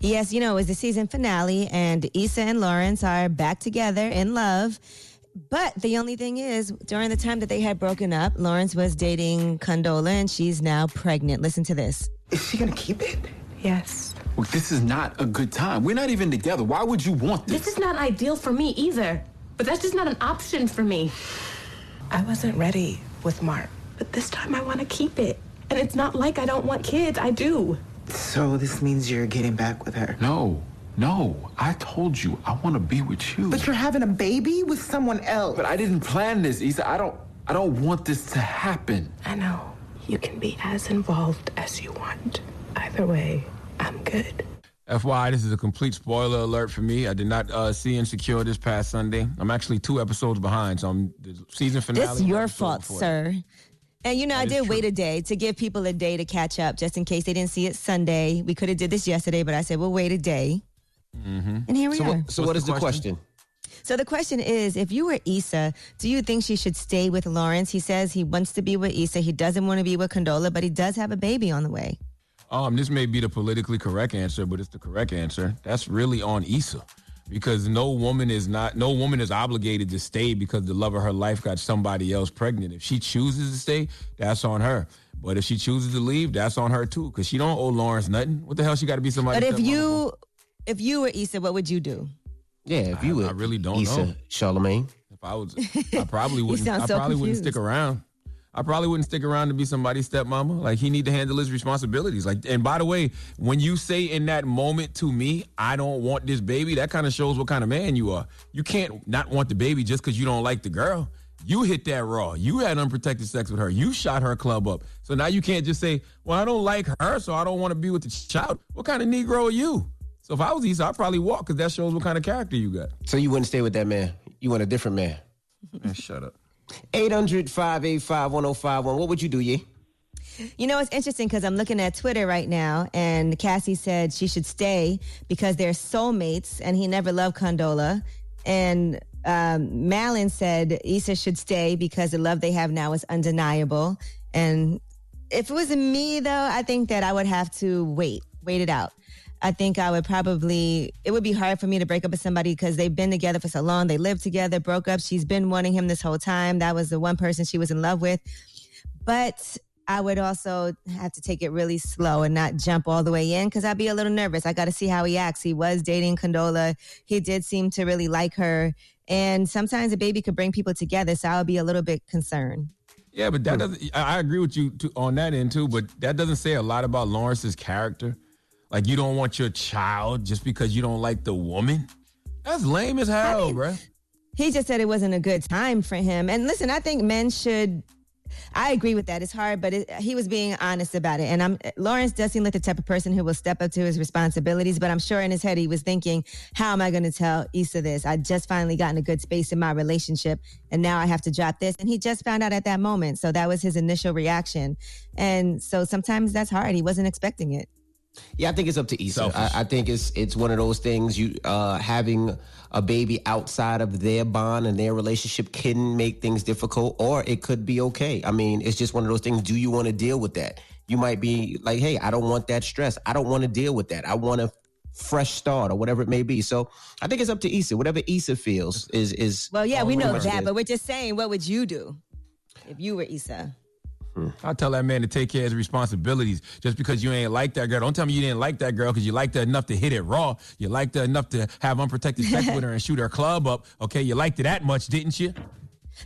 Yes, you know, it was the season finale, and Issa and Lawrence are back together in love. But the only thing is, during the time that they had broken up, Lawrence was dating Condola, and she's now pregnant. Listen to this.
Is she gonna keep it?
Yes.
Look, this is not a good time. We're not even together. Why would you want this?
This is not ideal for me either. But that's just not an option for me. I wasn't ready with Mark, but this time I want to keep it. And it's not like I don't want kids. I do.
So this means you're getting back with her? No. No. I told you I want to be with you.
But you're having a baby with someone else.
But I didn't plan this, Issa. I don't I don't want this to happen.
I know. You can be as involved as you want. Either way, I'm good.
FYI, this is a complete spoiler alert for me. I did not uh, see Insecure this past Sunday. I'm actually two episodes behind, so I'm the season finale.
It's your fault, sir. And you know, I
That is
did
true.
wait a day to give people a day to catch up, just in case they didn't see it Sunday. We could have did this yesterday, but I said we'll wait a day.
Mm-hmm.
And here we
so
are.
What, so what is the question?
So the question is, if you were Issa, do you think she should stay with Lawrence? He says he wants to be with Issa. He doesn't want to be with Condola, but he does have a baby on the way.
Um, this may be the politically correct answer, but it's the correct answer. That's really on Issa. Because no woman is not no woman is obligated to stay because the love of her life got somebody else pregnant. If she chooses to stay, that's on her. But if she chooses to leave, that's on her too. Because she don't owe Lawrence nothing. What the hell she got to be somebody?
But if you, if you were Issa, what would you do?
Yeah, if you
I,
would.
I really don't
Issa,
know.
Charlamagne.
If I was, I probably wouldn't.
sound
I
so
probably wouldn't stick around. I probably wouldn't stick around to be somebody's stepmama. Like he need to handle his responsibilities. Like, and by the way, when you say in that moment to me, I don't want this baby, that kind of shows what kind of man you are. You can't not want the baby just because you don't like the girl. You hit that raw. You had unprotected sex with her. You shot her club up. So now you can't just say, "Well, I don't like her, so I don't want to be with the child." What kind of Negro are you? So if I was Issa, I'd probably walk because that shows what kind of character you got.
So you wouldn't stay with that man. You want a different man.
Man, shut up.
800 585 1051. What would you do, Yee?
You know, it's interesting because I'm looking at Twitter right now, and Cassie said she should stay because they're soulmates, and he never loved Condola. And um, Malin said Issa should stay because the love they have now is undeniable. And if it was me, though, I think that I would have to wait, wait it out. I think I would probably, it would be hard for me to break up with somebody because they've been together for so long. They lived together, broke up. She's been wanting him this whole time. That was the one person she was in love with. But I would also have to take it really slow and not jump all the way in because I'd be a little nervous. I got to see how he acts. He was dating Condola. He did seem to really like her. And sometimes a baby could bring people together. So I would be a little bit concerned.
Yeah, but that doesn't. I agree with you on that end too. But that doesn't say a lot about Lawrence's character. Like you don't want your child just because you don't like the woman. That's lame as hell, bruh.
He just said it wasn't a good time for him. And listen, I think men should. I agree with that. It's hard, but it, he was being honest about it. And I'm Lawrence does seem like the type of person who will step up to his responsibilities. But I'm sure in his head he was thinking, "How am I going to tell Issa this? I just finally got in a good space in my relationship, and now I have to drop this." And he just found out at that moment, so that was his initial reaction. And so sometimes that's hard. He wasn't expecting it.
Yeah, I think it's up to Issa. I, I think it's it's one of those things. You uh, having a baby outside of their bond and their relationship can make things difficult, or it could be okay. I mean, it's just one of those things. Do you want to deal with that? You might be like, "Hey, I don't want that stress. I don't want to deal with that. I want a fresh start, or whatever it may be." So, I think it's up to Issa. Whatever Issa feels is is.
Well, yeah, we know that, but we're just saying, what would you do if you were Issa? Hmm.
I tell that man to take care of his responsibilities. Just because you ain't like that girl, don't tell me you didn't like that girl because you liked her enough to hit it raw. You liked her enough to have unprotected sex with her and shoot her club up. Okay, you liked it that much, didn't you?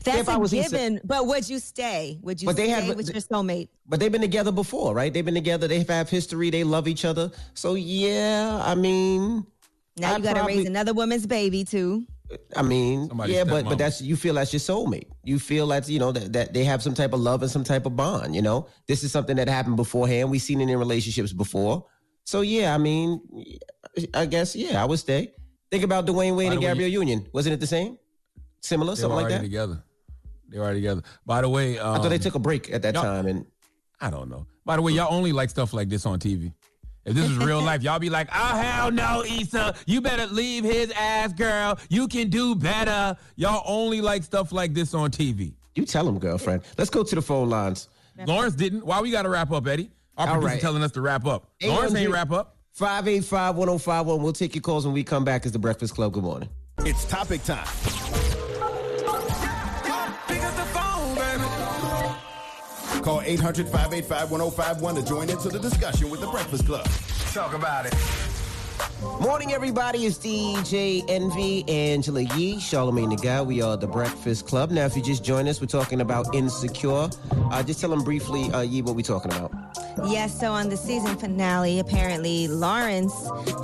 That's
If I
a
was Issa-
given. But would you stay? Would you
But they
stay
had-
with your soulmate?
But they've been together before, right? They've been together. They have history. They love each other. So yeah, I mean,
Now
I
you got to raise another woman's baby too.
I mean,
Somebody's
yeah, but
stepmama.
but that's you feel that's your soulmate. You feel that's you know that, that they have some type of love and some type of bond. You know, this is something that happened beforehand. We've seen it in relationships before. So yeah, I mean, I guess yeah, I would stay. Think about Dwyane Wade
By
and Gabrielle Union. Wasn't it the same? Similar,
They
something like that.
together. They were already together. By the way, um,
I thought they took a break at that time, and
I don't know. By the way, y'all only like stuff like this on TV. If this is real life, y'all be like, oh, hell no, Issa. You better leave his ass, girl. You can do better. Y'all only like stuff like this on TV.
you tell him, girlfriend. Let's go to the phone lines.
Lawrence didn't. Why we got to wrap up, Eddie? Our
All
producer
right.
telling us to wrap up. Lawrence ain't wrap up.
585 1051. We'll take your calls when we come back as the Breakfast Club. Good morning.
It's topic time. Call 800 585 1051 to join into the discussion with The Breakfast Club.
Talk about it.
Morning, everybody. It's DJ Envy, Angela Yee, Charlamagne the God. We are the Breakfast Club. Now, if you just join us, we're talking about Insecure. Uh, just tell them briefly, uh, Yee, what we're talking about.
Yes, so on the season finale, apparently Lawrence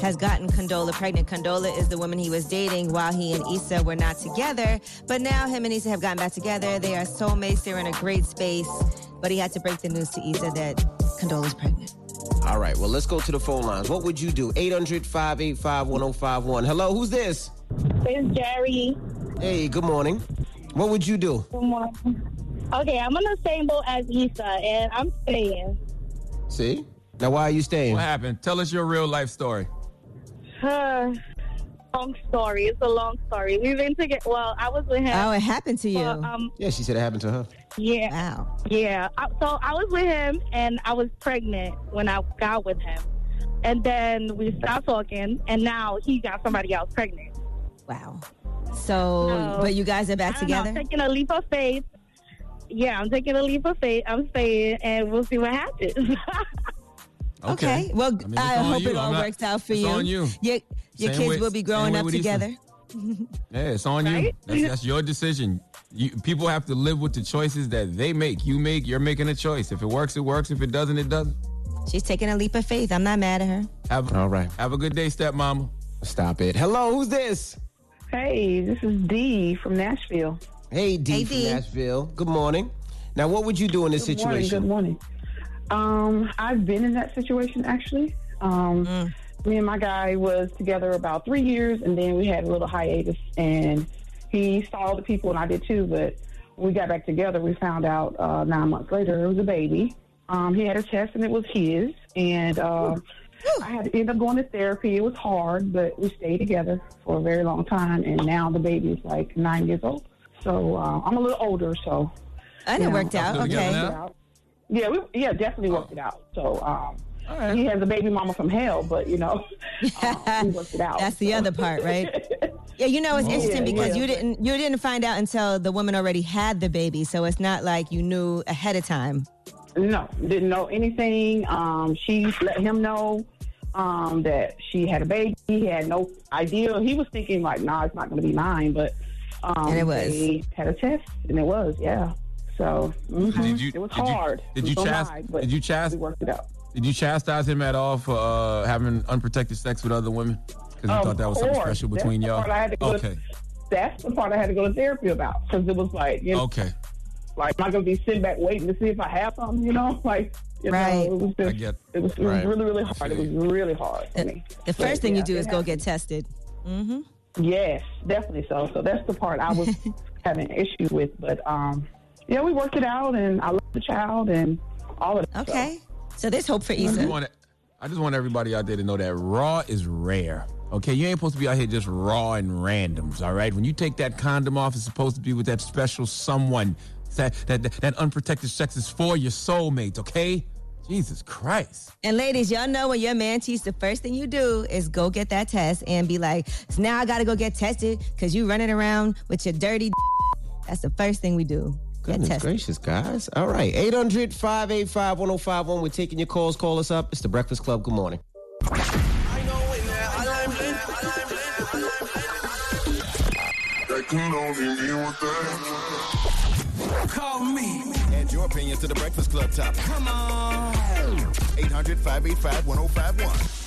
has gotten Condola pregnant. Condola is the woman he was dating while he and Issa were not together. But now him and Issa have gotten back together. They are soulmates. They're in a great space. But he had to break the news to Issa that Condola's pregnant.
All right, well, let's go to the phone lines. What would you do? 800 585 1051. Hello, who's this?
It's Jerry.
Hey, good morning. What would you do?
Good morning. Okay, I'm on the same boat as Issa, and I'm staying.
See? Now, why are you staying?
What happened? Tell us your real life story.
Uh, long story. It's a long story. We've been together. Well, I was with him.
Oh, it happened to you.
for, um,
Yeah, she said it happened to her.
yeah.
Wow.
Yeah. I, so I was with him, and I was pregnant when I got with him, and then we stopped talking, and now he got somebody else pregnant.
Wow. So,
No.
but you guys are back
I don't know,
together?
I'm taking a leap of faith. Yeah, I'm taking a leap of faith. I'm staying, and we'll see what happens.
Okay. Well,
I mean,
I, hope
you.
it all
not-
works out for
it's
you.
on you.
Your, your kids
with-
will be growing up together.
Yeah, it's on you. That's, that's your decision. You, people have to live with the choices that they make. You make, you're making a choice. If it works, it works. If it doesn't, it doesn't.
She's taking a leap of faith. I'm not mad at her.
Have,
All right.
have a good day, stepmama.
Stop it. Hello, who's this?
Hey, this is Dee from Nashville.
Hey, Dee
Hey,
from
D.
Nashville. Good morning. Now, what would you do in this
Good morning.
situation?
Good morning. Um, I've been in that situation actually. Um,
Mm.
Me and my guy was together about three years, and then we had a little hiatus. And he saw the people, and I did too. But when we got back together, we found out uh, nine months later it was a baby. Um, he had a test, and it was his. And uh, I had to end up going to therapy. It was hard, but we stayed together for a very long time. And now the baby's like nine years old. So uh, I'm a little older, so
And it
know,
worked out.
Still together
Okay.
Yeah, we yeah definitely worked it out. So um, he has a baby mama from hell, but you know, um, we worked it out.
That's the other part, right? Yeah, you know it's
Oh,
interesting
yeah,
because
yeah.
you didn't you didn't find out until the woman already had the baby, so it's not like you knew ahead of time.
No, didn't know anything. Um, she let him know um, that she had a baby. He had no idea. He was thinking like, "Nah, it's not going to be mine," but um,
And it was.
They had a test, and it was. Yeah. So mhm.
Did you?
it was
did you-
hard.
Did
It
you
was so
chast?
hard, but
Did you chast?
we worked it out.
Did you chastise him at all for uh, having unprotected sex with other women? Because you thought that was something special between
the
y'all.
part I had to go to-
Okay.
That's the part I had to go to therapy about because it was like, you know,
Okay.
like am I going to be sitting back waiting to see if I have something? You know, like you
Right.
know, it was just,
I get.
it was, it was
Right.
really really hard. It was really hard for me.
The
But,
first thing
yeah,
you do
it
is go get tested. Mm-hmm.
Yes, definitely so. So that's the part I was having an issue with. But um, yeah, we worked it out, and I love the child and all of that.
Okay. So there's hope for
I just, want, I just want everybody out there to know that raw is rare. Okay, you ain't supposed to be out here just raw and randoms. All right, when you take that condom off, it's supposed to be with that special someone. That that that unprotected sex is for your soulmate. Okay, Jesus Christ.
And ladies, y'all know when your man cheats, the first thing you do is go get that test and be like, so now I gotta go get tested because you running around with your dirty. That's the first thing we do. Get
Goodness
tested.
gracious, guys. All right. 800 585 1051. We're taking your calls. Call us up. It's the Breakfast Club. Good morning.
Call me.
Add your opinion to the Breakfast Club topic. Come on. 800 585 1051.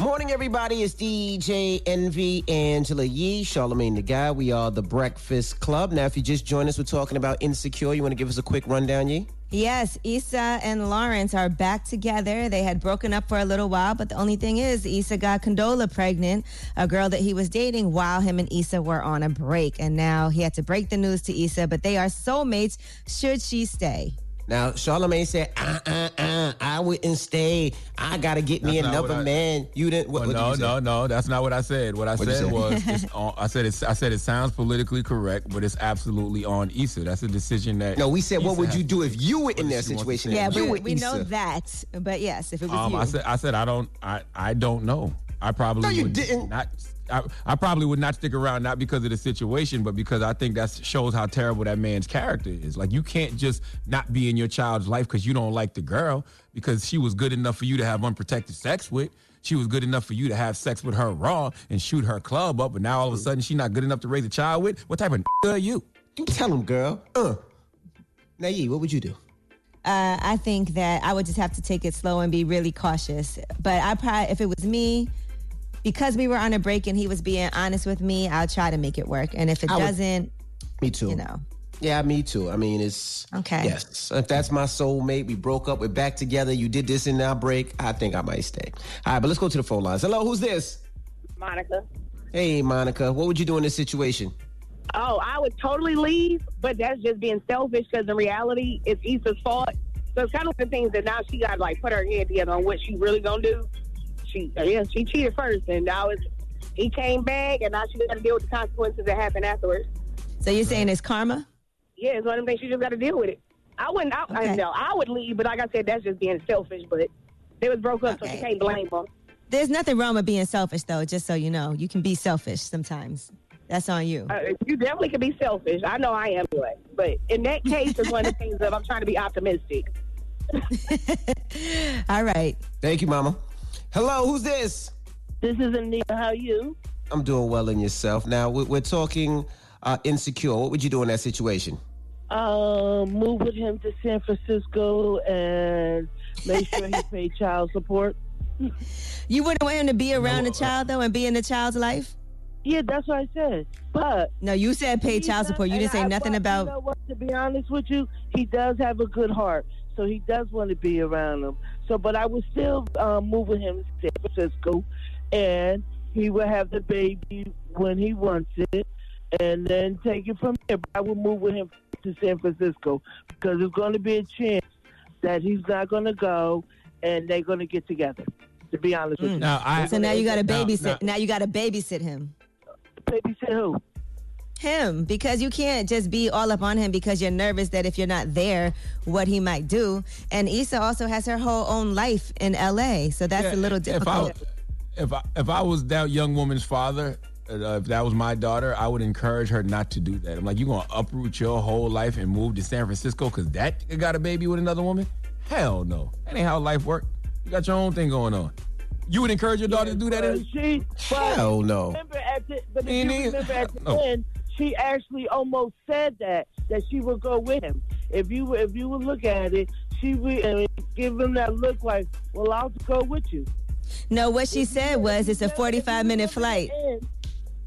Morning, everybody. It's DJ Envy Angela Yee, Charlamagne the God. We are the Breakfast Club. Now, if you just join us, we're talking about Insecure. You want to give us a quick rundown, Yee?
Yes, Issa and Lawrence are back together. They had broken up for a little while, but the only thing is, Issa got Condola pregnant, a girl that he was dating while him and Issa were on a break. And now he had to break the news to Issa, but they are soulmates should she stay.
Now, Charlamagne said, uh, uh, uh, I wouldn't stay. I got to get me
That's not
another
I-
man. You didn't. What,
Well,
what
no,
did you say?
no, no. That's not what I said. What I
What'd
said was, it's on, I said it's, I said it sounds politically correct, but it's absolutely on Issa. That's a decision that.
No, we said, what would you do if you were in
What
that
does she want to
situation?
Yeah,
you
we,
with
we know that. But yes, if it was
Um,
you.
I said, I said, I don't, I, I don't know. I probably
No, you
would
didn't.
Not, I, I probably would not stick around, not because of the situation, but because I think that shows how terrible that man's character is. Like you can't just not be in your child's life because you don't like the girl because she was good enough for you to have unprotected sex with. She was good enough for you to have sex with her raw and shoot her club up, but now all of a sudden she's not good enough to raise a child with. What type of are you?
You tell him, girl. Uh. Nayi, what would you do?
Uh, I think that I would just have to take it slow and be really cautious. But I probably, if it was me, because we were on a break and he was being honest with me, I'll try to make it work. And if it
I
doesn't,
Me too.
you know,
Yeah, me too. I mean, it's
Okay.
Yes, if that's my soulmate, we broke up, we're back together. You did this in our break. I think I might stay. All right, but let's go to the phone lines. Hello, who's this?
Monica.
Hey, Monica. What would you do in this situation?
Oh, I would totally leave, but that's just being selfish because in reality, it's Issa's fault. So it's kind of the things that now she got to like put her head together on what she really gonna do. She, yeah, she cheated first, and now it's he came back, and now she got to deal with the consequences that happened afterwards.
so you're saying it's karma?
Yeah, it's one of them things she just got to deal with it. I wouldn't. I, I know I would leave, but like I said, that's just being selfish. But they was broke up, so she can't blame them.
There's nothing wrong with being selfish, though. Just so you know, you can be selfish sometimes. That's on you.
Uh, you definitely can be selfish. I know I am anyway. But in that case, it's one of the things of I'm trying to be optimistic.
All right.
Thank you, Mama. Hello, who's this?
This is Anita. How are you?
I'm doing well in yourself. Now we're, we're talking uh, insecure. What would you do in that situation?
Um, move with him to San Francisco and make sure he pay child support.
You wouldn't want him to be around the child though and be in the child's life.
Yeah, that's what I said. But
no, you said pay child
not-
support. You didn't say
I-
nothing about.
You know what? To be honest with you, he does have a good heart, so he does want to be around him. So, but I would still um, move with him to San Francisco, and he would have the baby when he wants it, and then take it from there. But I would move with him to San Francisco because there's going to be a chance that he's not going to go, and they're going to get together. To be honest with you.
Now, I-
so now you got to
Now-
babysit.
now-
Now, you got to babysit him.
Babysit who?
Him, because you can't just be all up on him because you're nervous that if you're not there, what he might do. And Issa also has her whole own life in L.A., so that's a little
If I,
difficult.
if I if I was that young woman's father, uh, if that was my daughter, I would encourage her not to do that. I'm like, you gonna uproot your whole life and move to San Francisco because that got a baby with another woman? Hell no, that ain't how life work. You got your own thing going on. You would encourage your daughter to do that?
But she, but
Hell no.
Remember at the, but if you remember at the
No.
End, she actually almost said that that she would go with him. If you if you would look at it, she would uh, give him that look like, "Well, I'll go with you."
No, what she said was it's a 45 minute flight.
And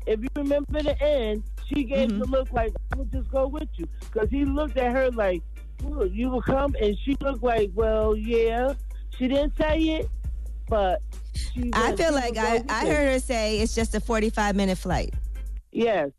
if you remember the end, she gave
Mm-hmm.
the look like, "I would just go with you," because he looked at her like, "Look, you will come," and she looked like, "Well, yeah." She didn't say it, but
I feel like I, I heard her say it's just a 45 minute flight.
Yes,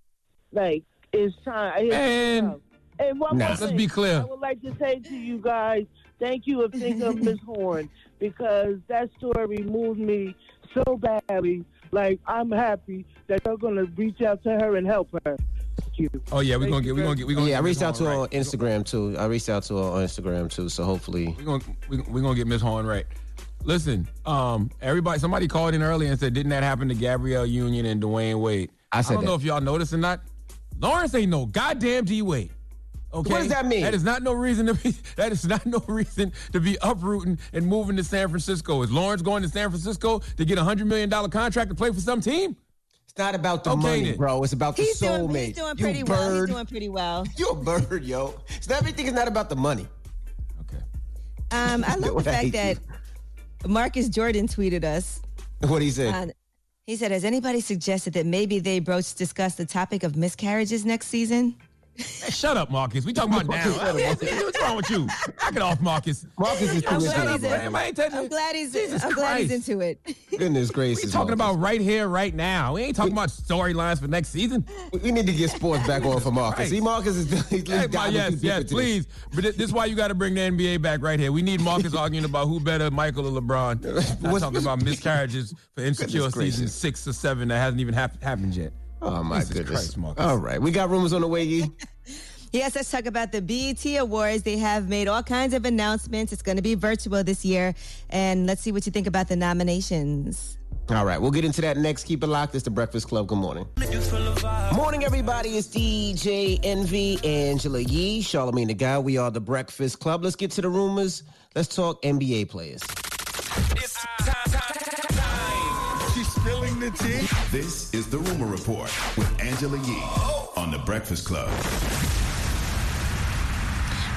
like it's time. It's
And-
time. and one
Nah.
more
Let's be clear.
I would like to say to you guys, thank you for thinking of Miss Horne because that story moved me so badly. Like I'm happy that you're gonna reach out to her and help her. Thank you.
Oh yeah, we're gonna get, we're gonna get, we're gonna.
yeah, I reached
Miss
out to
Horne
her on. Instagram too. I reached out to her on Instagram too. So hopefully,
We're gonna we, we're gonna get Miss Horne right. Listen, um, everybody, somebody called in earlier and said, didn't that happen to Gabrielle Union and Dwyane Wade?
I said I
don't know if y'all noticed or not. Lawrence ain't no goddamn D Wade. Okay,
What does that mean?
That is not no reason to be. That is not no reason to be uprooting and moving to San Francisco. Is Lawrence going to San Francisco to get a hundred million dollar contract to play for some team?
it's not about the
Okay,
money,
then.
bro. It's about the
He's
soulmate.
doing, he's doing
you
pretty well. He's
bird.
doing pretty well.
You a bird, yo. So everything is not about the money. Okay.
Um, I love the fact that Marcus Jordan tweeted us.
What he said?
He said, "Has anybody suggested that maybe they broach discuss the topic of miscarriages next season?"
Hey, shut up, Marcus. We talking about now. What's wrong with you? Knock it off, Marcus.
Marcus is
I'm
too
glad,
into it.
Man, I ain't touching
I'm glad he's.
Jesus
I'm glad he's into it.
Goodness gracious.
We talking
Marcus.
about right here, right now. We ain't talking about storylines for next season.
We need to get sports back on for Marcus.
Christ.
See, Marcus is he's
Hey,
diving
yes,
too
yes,
into this.
please. But this is why you got to bring the NBA back right here. We need Marcus arguing about who better, Michael or LeBron. Not
What's-
talking about miscarriages for insecure season six or seven that hasn't even hap- happened yet.
Oh my
Jesus
goodness.
Christ,
All right, we got rumors on the way. Yee.
Yes, let's talk about the BET Awards. They have made all kinds of announcements. It's going to be virtual this year, and let's see what you think about the nominations.
All right, we'll get into that next. Keep it locked. It's the Breakfast Club. Good morning. Morning, everybody. It's DJ Envy, Angela Yee, Charlamagne the God. We are the Breakfast Club. Let's get to the rumors. Let's talk NBA players.
She's spilling. This is the Rumor Report with Angela Yee on the Breakfast Club.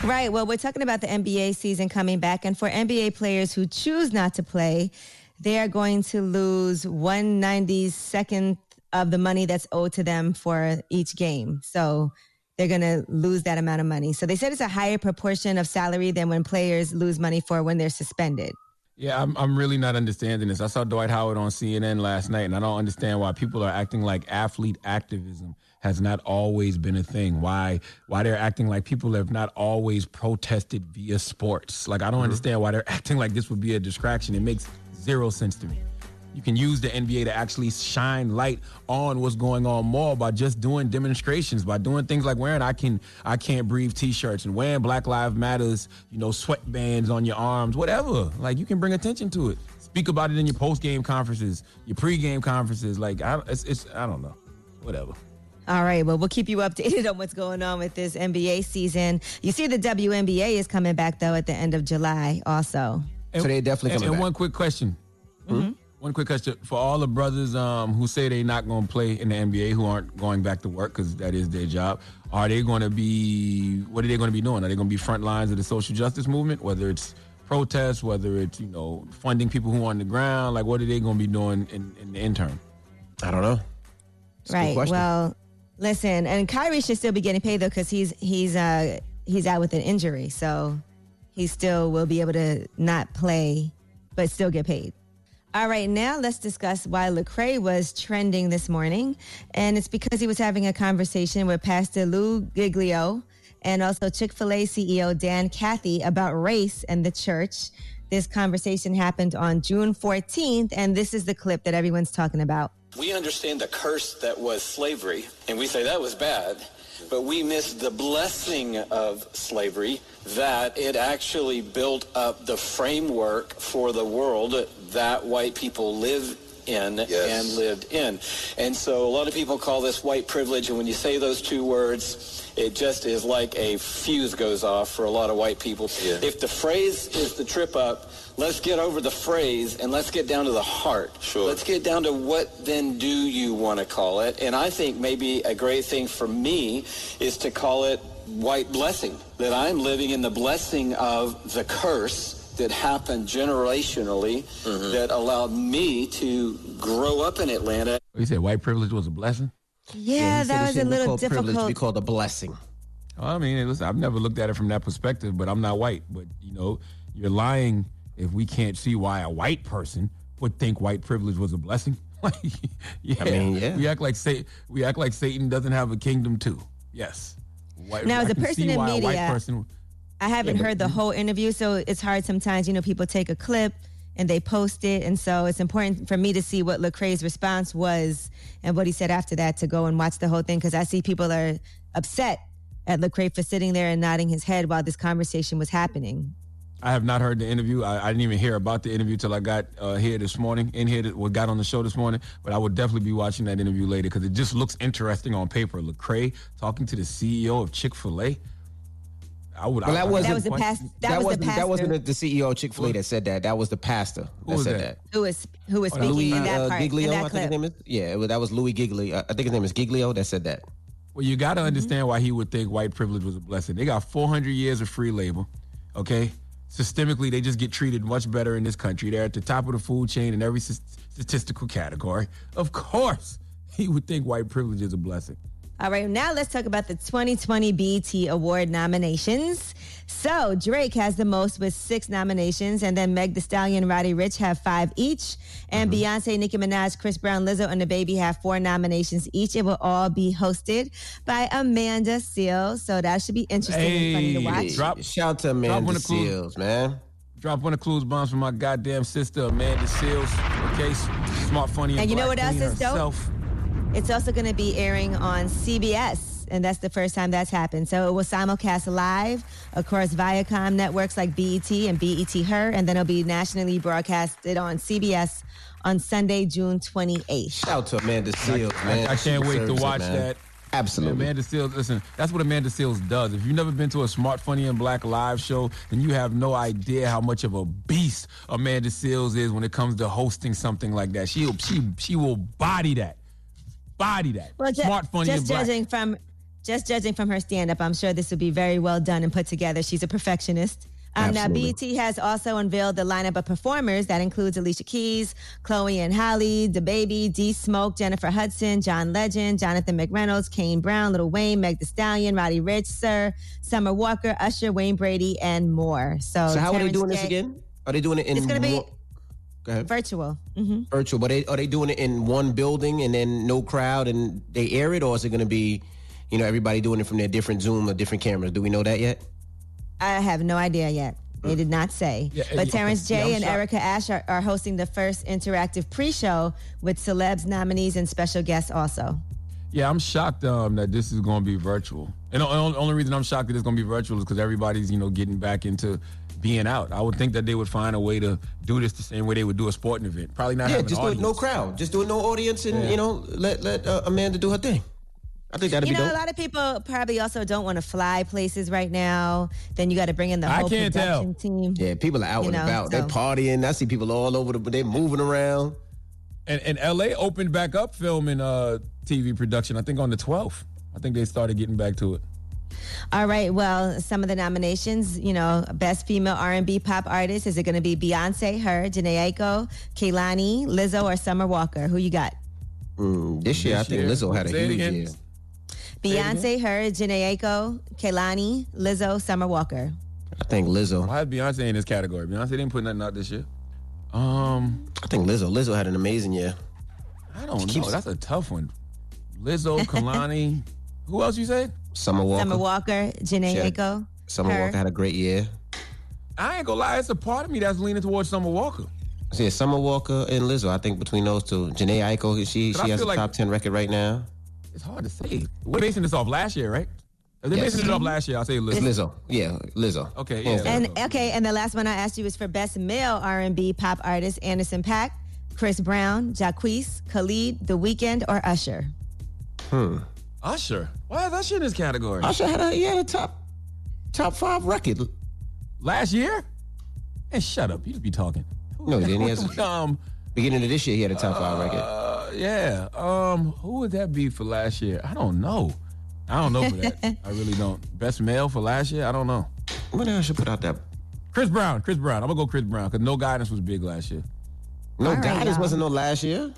Right. Well, we're talking about the NBA season coming back, and for NBA players who choose not to play, they are going to lose 192nd of the money that's owed to them for each game. So they're going to lose that amount of money. So they said it's a higher proportion of salary than when players lose money for when they're suspended.
Yeah, I'm I'm really not understanding this. I saw Dwight Howard on CNN last night, and I don't understand why people are acting like athlete activism has not always been a thing. Why why they're acting like people have not always protested via sports. Like I don't mm-hmm. understand why they're acting like this would be a distraction. It makes zero sense to me. You can use the NBA to actually shine light on what's going on more by just doing demonstrations, by doing things like wearing I can I can't breathe t-shirts and wearing Black Lives Matters, you know, sweatbands on your arms, whatever. Like you can bring attention to it. Speak about it in your post-game conferences, your pre-game conferences. Like I, it's, it's I don't know, whatever.
All right. Well, we'll keep you updated on what's going on with this NBA season. You see, the WNBA is coming back though at the end of July, also.
And,
So they definitely
and,
coming
and
back.
one quick question.
Mm-hmm.
One quick question for all the brothers um, who say they're not going to play in the NBA, who aren't going back to work because that is their job. Are they going to be? What are they going to be doing? Are they going to be front lines of the social justice movement? Whether it's protests, whether it's you know funding people who are on the ground, like what are they going to be doing in, in the interim?
I don't know.
right. Well, listen, and Kyrie should still be getting paid though because he's he's uh he's out with an injury, so he still will be able to not play, but still get paid. All right, now let's discuss why Lecrae was trending this morning, and it's because he was having a conversation with Pastor Lou Giglio and also Chick Fil A CEO Dan Cathy about race and the church. This conversation happened on June 14th, and this is the clip that everyone's talking about.
We understand the curse that was slavery, and we say that was bad, but we miss the blessing of slavery that it actually built up the framework for the world that white people live in and lived in. And so a lot of people call this white privilege, and when you say those two words, it just is like a fuse goes off for a lot of white people. If the phrase is the trip up, let's get over the phrase and let's get down to the heart. Sure. Let's get down to what then do you want to call it? And I think maybe a great thing for me is to call it white blessing, that I'm living in the blessing of the curse that happened generationally mm-hmm. that allowed me to grow up in Atlanta.
You said white privilege was a blessing.
Yeah,
he said
that was a little
called privilege,
difficult.
to be called a blessing.
I mean, listen, I've never looked at it from that perspective, but I'm not white. But you know, you're lying if we can't see why a white person would think white privilege was a blessing. Like, yeah,
I mean, yeah.
we act like Sa- we act like Satan doesn't have a kingdom too. Yes. White,
Now, as a person in
why a white
media,
person.
I haven't
Yeah,
heard the
you-
whole interview, so it's hard sometimes. You know, people take a clip and they post it, and so it's important for me to see what Lecrae's response was and what he said after that to go and watch the whole thing because I see people are upset at Lecrae for sitting there and nodding his head while this conversation was happening.
I have not heard the interview. I, I didn't even hear about the interview till I got uh, here this morning. In here, that- what got on the show this morning. But I would definitely be watching that interview later because it just looks interesting on paper. Lecrae talking to the CEO of Chick Fil A. I would.
Well, that
I-
wasn't.
was the past- that was
wasn't, that
pastor.
wasn't the CEO of Chick Fil A that said that. That was the pastor
Who
that said
that?
that.
Who was who was speaking
Louie
in that
uh,
part
Giglio,
in
I
that
think his name is. Yeah, it was- that was Louie Giglio. I think his name is Giglio that said that.
Well, you got to
Mm-hmm.
understand why he would think white privilege was a blessing. They got 400 years of free labor, okay? Systemically, they just get treated much better in this country. They're at the top of the food chain in every st- statistical category. Of course, he would think white privilege is a blessing.
All right, now let's talk about the 2020 BET Award nominations. So Drake has the most with six nominations, and then Meg Thee Stallion Roddy Ricch have five each, and mm-hmm. Beyonce, Nicki Minaj, Chris Brown, Lizzo, and DaBaby have four nominations each. It will all be hosted by Amanda Seales, so that should be interesting and funny to watch.
drop,
Shout out to
drop
Amanda
one of the clues,
Seales, man.
Drop one of the clues bombs for my goddamn sister, Amanda Seales. Okay, smart, funny, and,
And you know what else
queen
is dope?
herself.
It's also going to be airing on CBS. and that's the first time that's happened. So it will simulcast live across Viacom networks like BET and BET Her, and then it'll be nationally broadcasted on CBS on Sunday, June 28th.
Shout out to Amanda Seales,
I,
man.
I
She
can't wait to
deserves it,
watch that.
Absolutely.
Amanda Seales, listen, that's what Amanda Seales does. If you've never been to a Smart, Funny, and Black live show, then you have no idea how much of a beast Amanda Seales is when it comes to hosting something like that. She she she will body that, body that.
Well, ju-
Smart, Funny,
just
and Black.
judging from just judging from her stand up, I'm sure this will be very well done and put together. She's a perfectionist. Um, now,
Absolutely.
BET has also unveiled the lineup of performers that includes Alicia Keys, Chloe and Halle, DaBaby, D Smoke, Jennifer Hudson, John Legend, Jonathan McReynolds, Kane Brown, Lil Wayne, Meg Thee Stallion, Roddy Ricch, Sir, Summer Walker, Usher, Wayne Brady, and more. So,
So how are they
Terrence
doing this again? Are they doing it in
It's gonna be
one- Go ahead.
virtual. hmm
virtual, but they, are they doing it in one building and then no crowd and they air it, or is it going to be, you know, everybody doing it from their different Zoom or different cameras? Do we know that yet?
I have no idea yet. They did not say.
Yeah,
but
yeah,
Terrence
yeah,
and
shocked.
Erica Ash are, are hosting the first interactive pre-show with celebs, nominees, and special guests also.
Yeah, I'm shocked um, that this is going to be virtual. And the only, only reason I'm shocked that it's going to be virtual is because everybody's, you know, getting back into being out. I would think that they would find a way to do this the same way they would do a sporting event. Probably not
yeah,
have an
just do it no crowd, just do it no audience, and
Yeah.
you know, let let uh, Amanda do her thing. I think that'd
you
be
know,
dope.
a lot of people probably also don't want to fly places right now. Then you got to bring in the
I
whole
can't tell.
team.
Yeah, people are out
You
and
know,
about. They're partying. I see people all over the. They're moving around.
And, and LA opened back up filming uh, TV production, I think on the 12th. I think they started getting back to it.
All right. Well, some of the nominations, you know, best female R&B pop artist. Is it going to be Beyonce, her, Jhené Aiko, Kehlani, Lizzo, or Summer Walker? Who you got?
Mm, this year, I think
year.
Lizzo had a
Say
huge year.
Beyonce, her, Jhené Aiko, Kehlani, Lizzo, Summer Walker.
I think Lizzo.
Why is Beyonce in this category? Beyonce didn't put nothing out this year. Um,
I think Lizzo. Lizzo had an amazing year.
I don't
She
know.
keeps-
That's a tough one. Lizzo, Kehlani. Who else you say?
Summer Walker.
Summer Walker, Jhené
She had-
Aiko.
Summer
her.
Walker had a great year.
I ain't gonna lie. It's a part of me that's leaning towards Summer Walker.
So yeah, Summer Walker and Lizzo. I think between those two, Jhené Aiko, she she has a
like-
top ten record right now.
It's hard to say. We're basing this off last year, right? If they're
Yes.
basing it off last year, I'll say
It's
Lizzo.
Lizzo. Yeah, Lizzo.
Okay, yeah.
down.
And okay, and the last one I asked you was for best male R&B pop artist: Anderson Paak, Chris Brown, Jacquees, Khalid, The Weeknd, or Usher.
Hmm.
Usher. Why is Usher in this category?
Usher had a he had a top top five record
last year. And shut up. You just be talking.
No, he didn't. He has
um,
beginning of this year he had a top five record.
Uh, yeah. Um, who would that be for last year? I don't know. I don't know for that. I really don't. Best male for last year? I don't know.
When else should put out that?
Chris Brown. Chris Brown. I'm gonna go Chris Brown because No Guidance was big last year.
No
All right,
guidance
y'all.
wasn't no last year.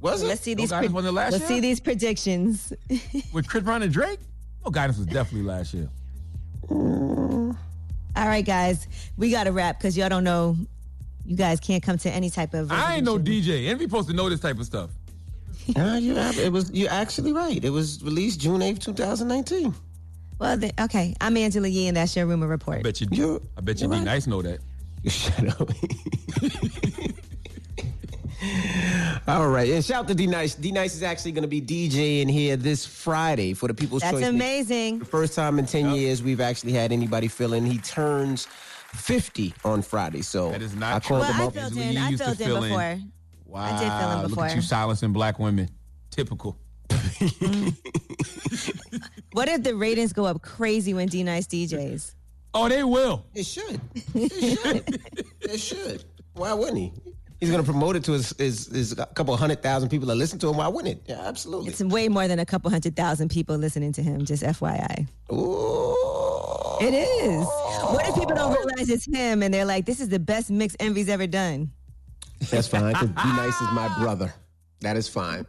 Was it?
Let's see
No
these.
Guidance wasn't last
let's
year?
see these predictions.
With Chris Brown and Drake? No Guidance was definitely last year.
Uh, all right, guys, we got to wrap because y'all don't know. You guys can't come to any type of.
I ain't no DJ. Envy supposed to know this type of stuff.
Nah, uh, you it was you're actually right. It was released June eighth, two thousand nineteen.
Well, then, okay. I'm Angela Yee, and that's your rumor report.
I bet you. I bet you be nice know that.
Shut up. All right, and shout out to D Nice. D Nice is actually going to be DJing here this Friday for the People's
That's
Choice.
amazing.
The first time in ten years we've actually had anybody fill in. He turns fifty on Friday, so
That is not
I called
Well,
him
I
up.
filled in.
Yee
I
used
filled in
fill in.
before.
Wow.
I did fill in
Look
before.
at you silencing black women. Typical. Mm.
What if the ratings go up crazy when D Nice DJs?
Oh, they will.
It should. It should. it should. Why wouldn't he? He's going to promote it to his, his, his couple hundred thousand people that listen to him. Why wouldn't it? Yeah, absolutely.
It's way more than a couple hundred thousand people listening to him. Just FYI.
Ooh.
It is. What if people don't realize it's him and they're like, "This is the best mix Envy's ever done"?
That's fine. Because D Nice is my brother. That is fine.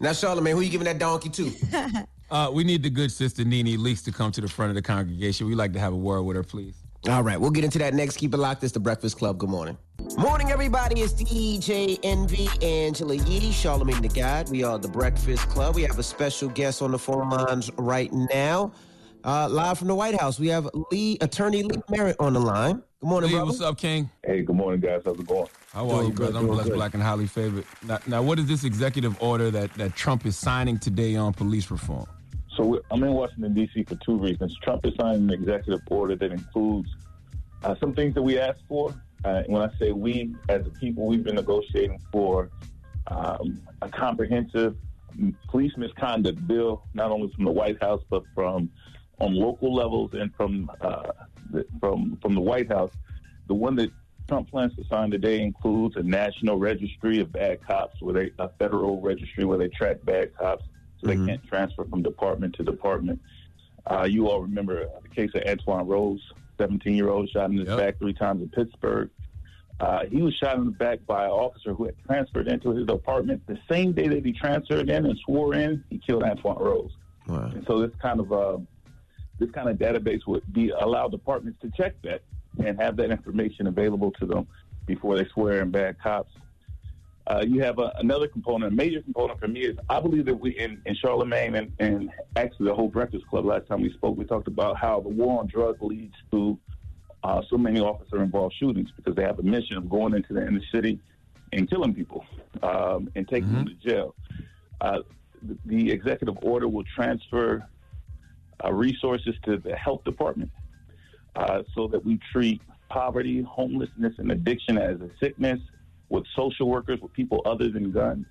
Now, Charlamagne, who are you giving that donkey to?
Uh, we need the good sister Nene Leakes to come to the front of the congregation. We'd like to have a word with her, please.
All right, we'll get into that next. Keep it locked. It's the Breakfast Club. Good morning. Morning, everybody. It's DJ Envy, Angela Yee, Charlamagne the God. We are the Breakfast Club. We have a special guest on the phone lines right now. Uh, live from the White House, we have Lee Attorney Lee Merritt on the line. Good morning,
Lee,
brother.
what's up, King?
Hey, good morning, guys. How's it going?
How are
Doing
you,
good,
brother? I'm blessed,
good.
black, and highly favored. Now, now, what is this executive order that, that Trump is signing today on police reform?
So I'm in Washington, D.C. for two reasons. Trump has signed an executive order that includes uh, some things that we asked for. Uh, when I say we, as a people, we've been negotiating for um, a comprehensive police misconduct bill, not only from the White House, but from on local levels and from uh, the, from from the White House. The one that Trump plans to sign today includes a national registry of bad cops, where they a federal registry where they track bad cops, so
Mm-hmm.
they can't transfer from department to department. Uh, you all remember the case of Antwon Rose, 17 year old shot in his back three times in Pittsburgh. Uh, he was shot in the back by an officer who had transferred into his apartment the same day that he transferred in and swore in. He killed Antwon Rose. And so this kind of uh, this kind of database would be allow departments to check that and have that information available to them before they swear in bad cops. Uh, you have a, another component, a major component for me is I believe that we in, in Charlamagne and, and actually the whole Breakfast Club last time we spoke, we talked about how the war on drugs leads to uh, so many officer involved shootings because they have a mission of going into the inner city and killing people um, and taking them to jail. Uh, the, the executive order will transfer uh, resources to the health department uh, so that we treat poverty, homelessness, and addiction as a sickness with social workers, with people other than guns,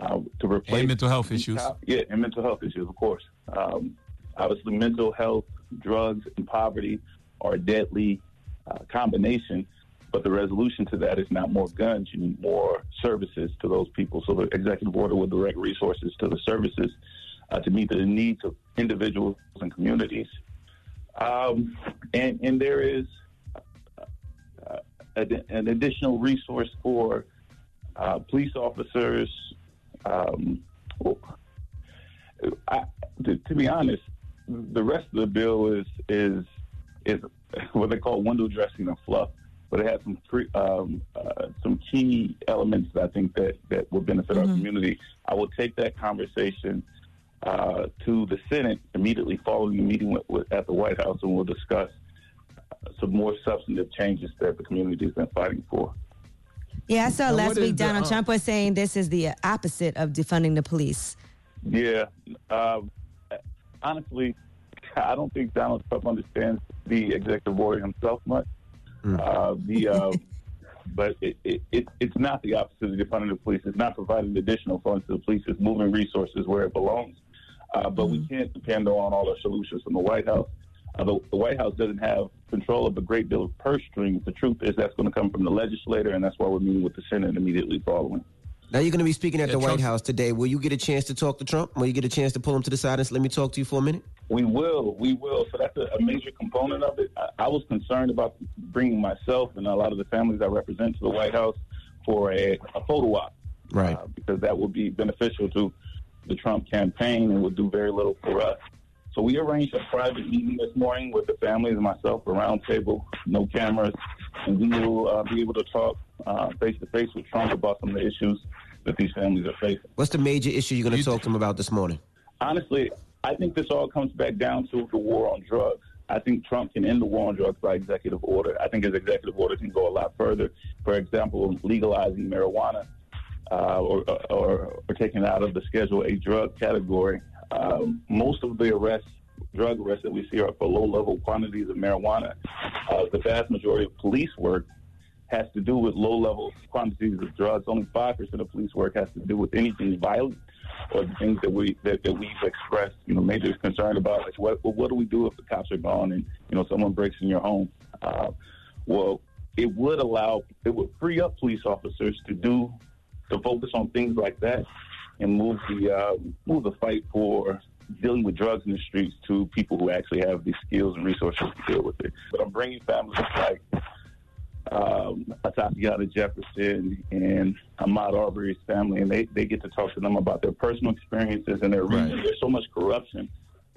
uh, to replace
And mental health issues.
Yeah, and mental health issues, of course. Um, obviously, mental health, drugs, and poverty are a deadly uh, combination. But the resolution to that is not more guns. You need more services to those people. So the executive order will direct resources to the services uh, to meet the needs of individuals and communities. Um, and, and there is ad- an additional resource for uh, police officers. Um, I, to, to be honest, the rest of the bill is is is what they call window dressing and fluff, but it has some um, uh, some key elements that I think that that will benefit our community. I will take that conversation uh, to the Senate immediately following the meeting with, with, at the White House, and we'll discuss some more substantive changes that the community has been fighting for.
Yeah, I saw
Now,
last
what is
week
the,
Donald
uh,
Trump was saying this is the opposite of defunding the police.
Yeah. Um, honestly, I don't think Donald Trump understands the executive order himself much. Uh, the um, but it, it, it, it's not the opposite of defunding the police. It's not providing additional funds to the police. It's moving resources where it belongs. Uh, but we can't depend on all the solutions from the White House. Uh, the, the White House doesn't have control of a great deal of purse strings. The truth is that's going to come from the legislator, and that's why we're meeting with the Senate immediately following.
Now you're going to be speaking at
Yeah,
the White House today. Will you get a chance to talk to Trump? Will you get a chance to pull him to the side and say, let me talk to you for a minute?
We will, we will. So that's a, a major component of it. I, I was concerned about bringing myself and a lot of the families I represent to the White House for a, a photo op,
Right.
uh, because that would be beneficial to the Trump campaign and would do very little for us. So we arranged a private meeting this morning with the families and myself, a round table, no cameras, and we will uh, be able to talk face to face with Trump about some of the issues that these families are facing.
What's the major issue you're going to talk to him about this morning?
Honestly, I think this all comes back down to the war on drugs. I think Trump can end the war on drugs by executive order. I think his executive order can go a lot further. For example, legalizing marijuana uh, or, or, or taking it out of the Schedule A drug category. Um, most of the arrests, drug arrests that we see are for low-level quantities of marijuana. Uh, the vast majority of police work has to do with low-level quantities of drugs. Only five percent of police work has to do with anything violent or the things that we that, that we've expressed, you know, major concern about. Like, what what do we do if the cops are gone and you know someone breaks in your home? Uh, well, it would allow it would free up police officers to do to focus on things like that and move the uh, move the fight for dealing with drugs in the streets to people who actually have the skills and resources to deal with it. But I'm bringing families like um, Tatiana Jefferson and Ahmaud Arbery's family, and they, they get to talk to them about their personal experiences and their region. There's so much corruption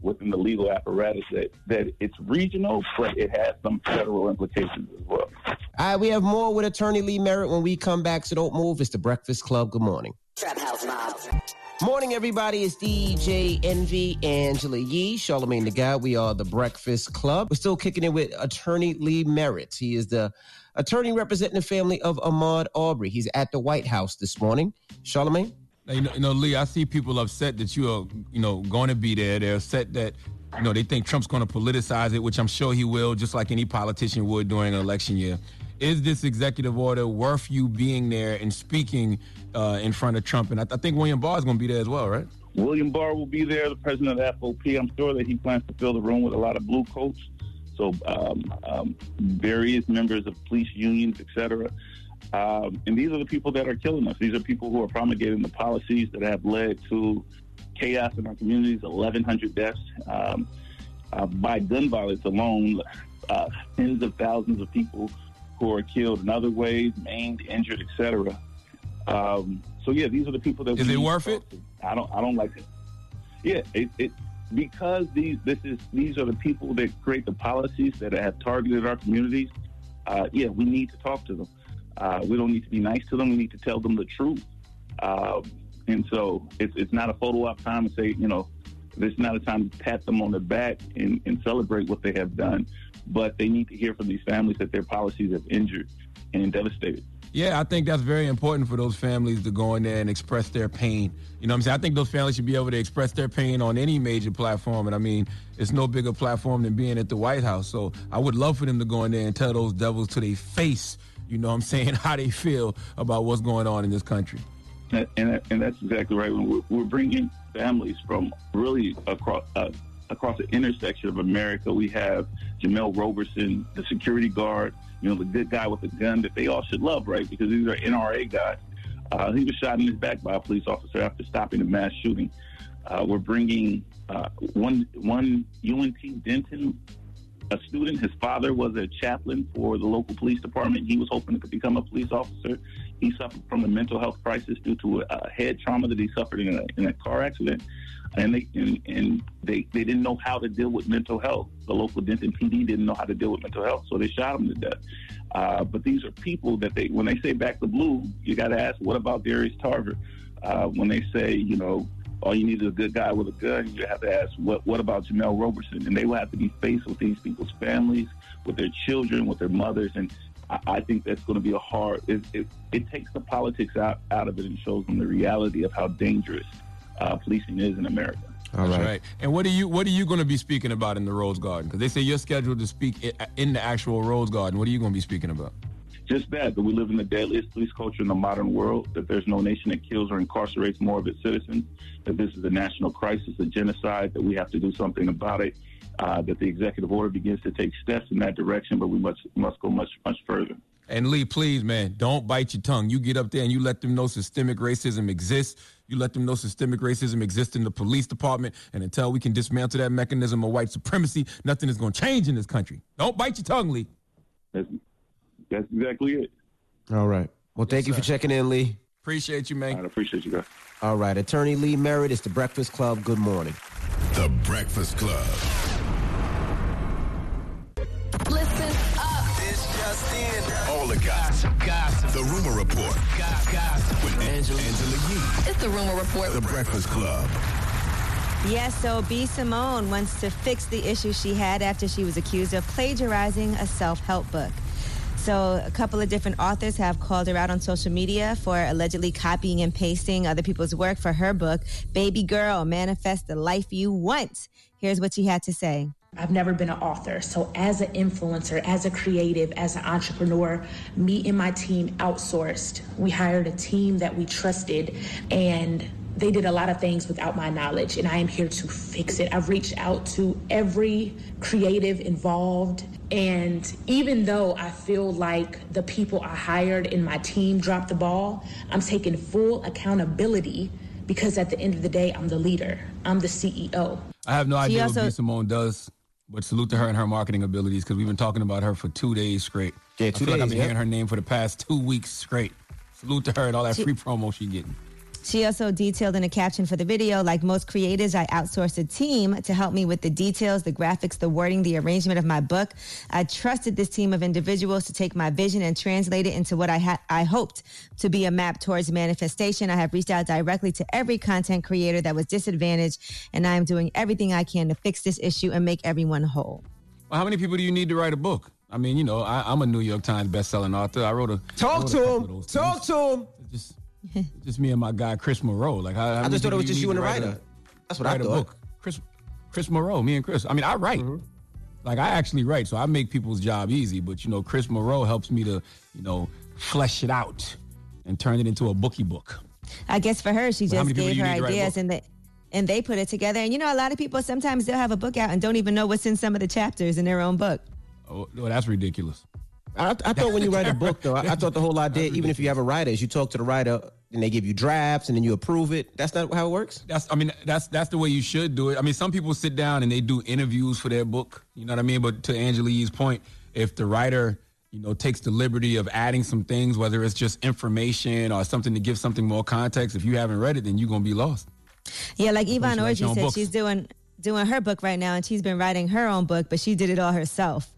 within the legal apparatus that, that it's regional, but it has some federal implications as well.
All right, we have more with attorney Lee Merritt when we come back, so don't move. It's the Breakfast Club. Good morning.
Trap House Mob.
Morning, everybody. It's DJ Envy, Angela Yee, Charlamagne the God. We are the Breakfast Club. We're still kicking it with attorney Lee Merritt. He is the attorney representing the family of Ahmaud Arbery. He's at the White House this morning. Charlamagne?
Now, you know, you know, Lee, I see people upset that you are, you know, going to be there. They're upset that, you know, they think Trump's going to politicize it, which I'm sure he will, just like any politician would during an election year. Is this executive order worth you being there and speaking uh, in front of Trump? And I, I think William Barr is going to be there as well, right?
William Barr will be there, the president of FOP. I'm sure that he plans to fill the room with a lot of blue coats. So um, um, various members of police unions, et cetera. Um, and these are the people that are killing us. These are people who are promulgating the policies that have led to chaos in our communities, 1,100 deaths. Um, uh, by gun violence alone, uh, tens of thousands of people who are killed in other ways, maimed, injured, etc. Um, so yeah, these are the people that.
Is it worth it?
I don't. I don't like it. Yeah, it, it because these this is these are the people that create the policies that have targeted our communities. Uh, yeah, we need to talk to them. Uh, we don't need to be nice to them. We need to tell them the truth. Um, and so it's, it's not a photo op time to say, you know, this is not a time to pat them on the back and, and celebrate what they have done. But they need to hear from these families that their policies have injured and devastated.
Yeah, I think that's very important for those families to go in there and express their pain. You know what I'm saying? I think those families should be able to express their pain on any major platform. And I mean, it's no bigger platform than being at the White House. So I would love for them to go in there and tell those devils to their face you know I'm saying, how they feel about what's going on in this country.
And, and, and that's exactly right. We're, we're, bringing families from really across uh, across the intersection of America. We have Jemel Roberson, the security guard, you know, the good guy with the gun that they all should love, right? Because these are NRA guys. Uh, he was shot in his back by a police officer after stopping a mass shooting. Uh, we're bringing uh, one one UNT Denton a student. His father was a chaplain for the local police department. He was hoping to become a police officer. He suffered from a mental health crisis due to a, head trauma that he suffered in a, in a car accident. And they and, and they, they didn't know how to deal with mental health. The local Denton PD didn't know how to deal with mental health, so they shot him to death. Uh, but these are people that they, when they say back the blue, you got to ask, what about Darius Tarver? Uh, when they say, you know, all you need is a good guy with a gun. You have to ask, what what about Jemel Roberson? And they will have to be faced with these people's families, with their children, with their mothers, and I, I think that's going to be a hard. It, it, it, takes the politics out out of it and shows them the reality of how dangerous uh, policing is in America.
All right. right. And what are you what are you going to be speaking about in the Rose Garden? Because they say you're scheduled to speak in the actual Rose Garden. What are you going to be speaking about?
Just that, that we live in the deadliest police culture in the modern world, that there's no nation that kills or incarcerates more of its citizens, that this is a national crisis, a genocide, that we have to do something about it, uh, that the executive order begins to take steps in that direction, but we must, must go much, much further.
And Lee, please, man, don't bite your tongue. You get up there and you let them know systemic racism exists. You let them know systemic racism exists in the police department. And until we can dismantle that mechanism of white supremacy, nothing is going to change in this country. Don't bite your tongue, Lee.
That's, that's exactly it.
All right. Well, thank yes, you for checking in, Lee.
Appreciate you, man.
I appreciate you guys.
All right. Attorney Lee Merritt, it's the Breakfast Club. Good morning.
The Breakfast Club.
Listen up. This just in.
All the gossip. Gossip. The Rumor Report.
Gossip.
With Angela, Angela Yee.
It's the Rumor Report.
The Breakfast Club.
Yes, so B. Simone wants to fix the issue she had after she was accused of plagiarizing a self-help book. So a couple of different authors have called her out on social media for allegedly copying and pasting other people's work for her book, Baby Girl, Manifest the Life You Want. Here's what she had to say.
I've never been an author. So, as an influencer, as a creative, as an entrepreneur, me and my team outsourced. We hired a team that we trusted and they did a lot of things without my knowledge, and I am here to fix it. I've reached out to every creative involved, and even though I feel like the people I hired in my team dropped the ball, I'm taking full accountability because at the end of the day, I'm the leader, I'm the CEO.
I have no idea also- what B. Simone does. But salute to her and her marketing abilities because we've been talking about her for two days straight.
Yeah, two I feel days. Like
I've been hearing her name for the past two weeks straight. Salute to her and all that she, free promo she getting.
She also detailed in a caption for the video, like most creators, I outsourced a team to help me with the details, the graphics, the wording, the arrangement of my book. I trusted this team of individuals to take my vision and translate it into what I had I hoped to be a map towards manifestation. I have reached out directly to every content creator that was disadvantaged, and I am doing everything I can to fix this issue and make everyone whole.
Well, how many people do you need to write a book? I mean, you know, I, am a New York Times bestselling author. I wrote a
talk
wrote
to him. Talk to him.
Just just me and my guy Chris Morrow. Like, how, how
I just thought it was just you and the
write a-
writer. That's what I
write a
thought.
book. Chris, Chris Morrow, me and Chris. I mean, I write.
Mm-hmm.
Like, I actually write, so I make people's job easy. But you know, Chris Morrow helps me to, you know, flesh it out and turn it into a bookie book.
I guess for her, she
But
just gave her
need to write a
ideas and they and they put it together. And you know, a lot of people sometimes they'll have a book out and don't even know what's in some of the chapters in their own book.
Oh, well, that's ridiculous.
I, I thought when you write a book, though, I, I thought the whole idea, even if you have a writer, is you talk to the writer and they give you drafts and then you approve it. That's not how it works.
That's I mean that's that's the way you should do it. I mean some people sit down and they do interviews for their book. You know what I mean? But to Angelique's point, if the writer you know takes the liberty of adding some things, whether it's just information or something to give something more context, if you haven't read it, then you're gonna be lost.
Yeah, like
Of course,
Yvonne
you
Orji said,
books.
she's doing doing her book right now, and she's been writing her own book, but she did it all herself,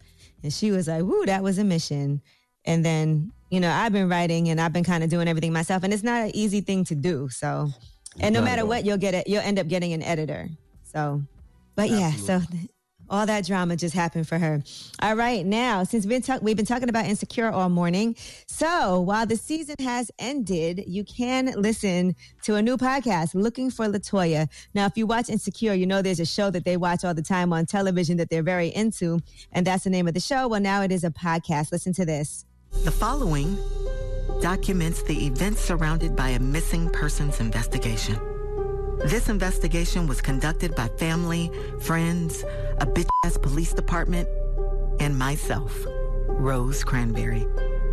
and she was like, "Woo, that was a mission." And then you know, I've been writing and I've been kind of doing everything myself, and it's not an easy thing to do. So, and no matter what, you'll get it. You'll end up getting an editor. So, but yeah, so. All that drama just happened for her. All right, now since we've been, we've been talking about insecure all morning, so while the season has ended, you can listen to a new podcast, Looking for LaTonya. Now, if you watch Insecure, you know there's a show that they watch all the time on television that they're very into, and that's the name of the show. Well, now it is a podcast. Listen to this.
The following documents the events surrounded by a missing persons investigation. This investigation was conducted by family, friends, a bitch ass police department, and myself, Rose Cranberry,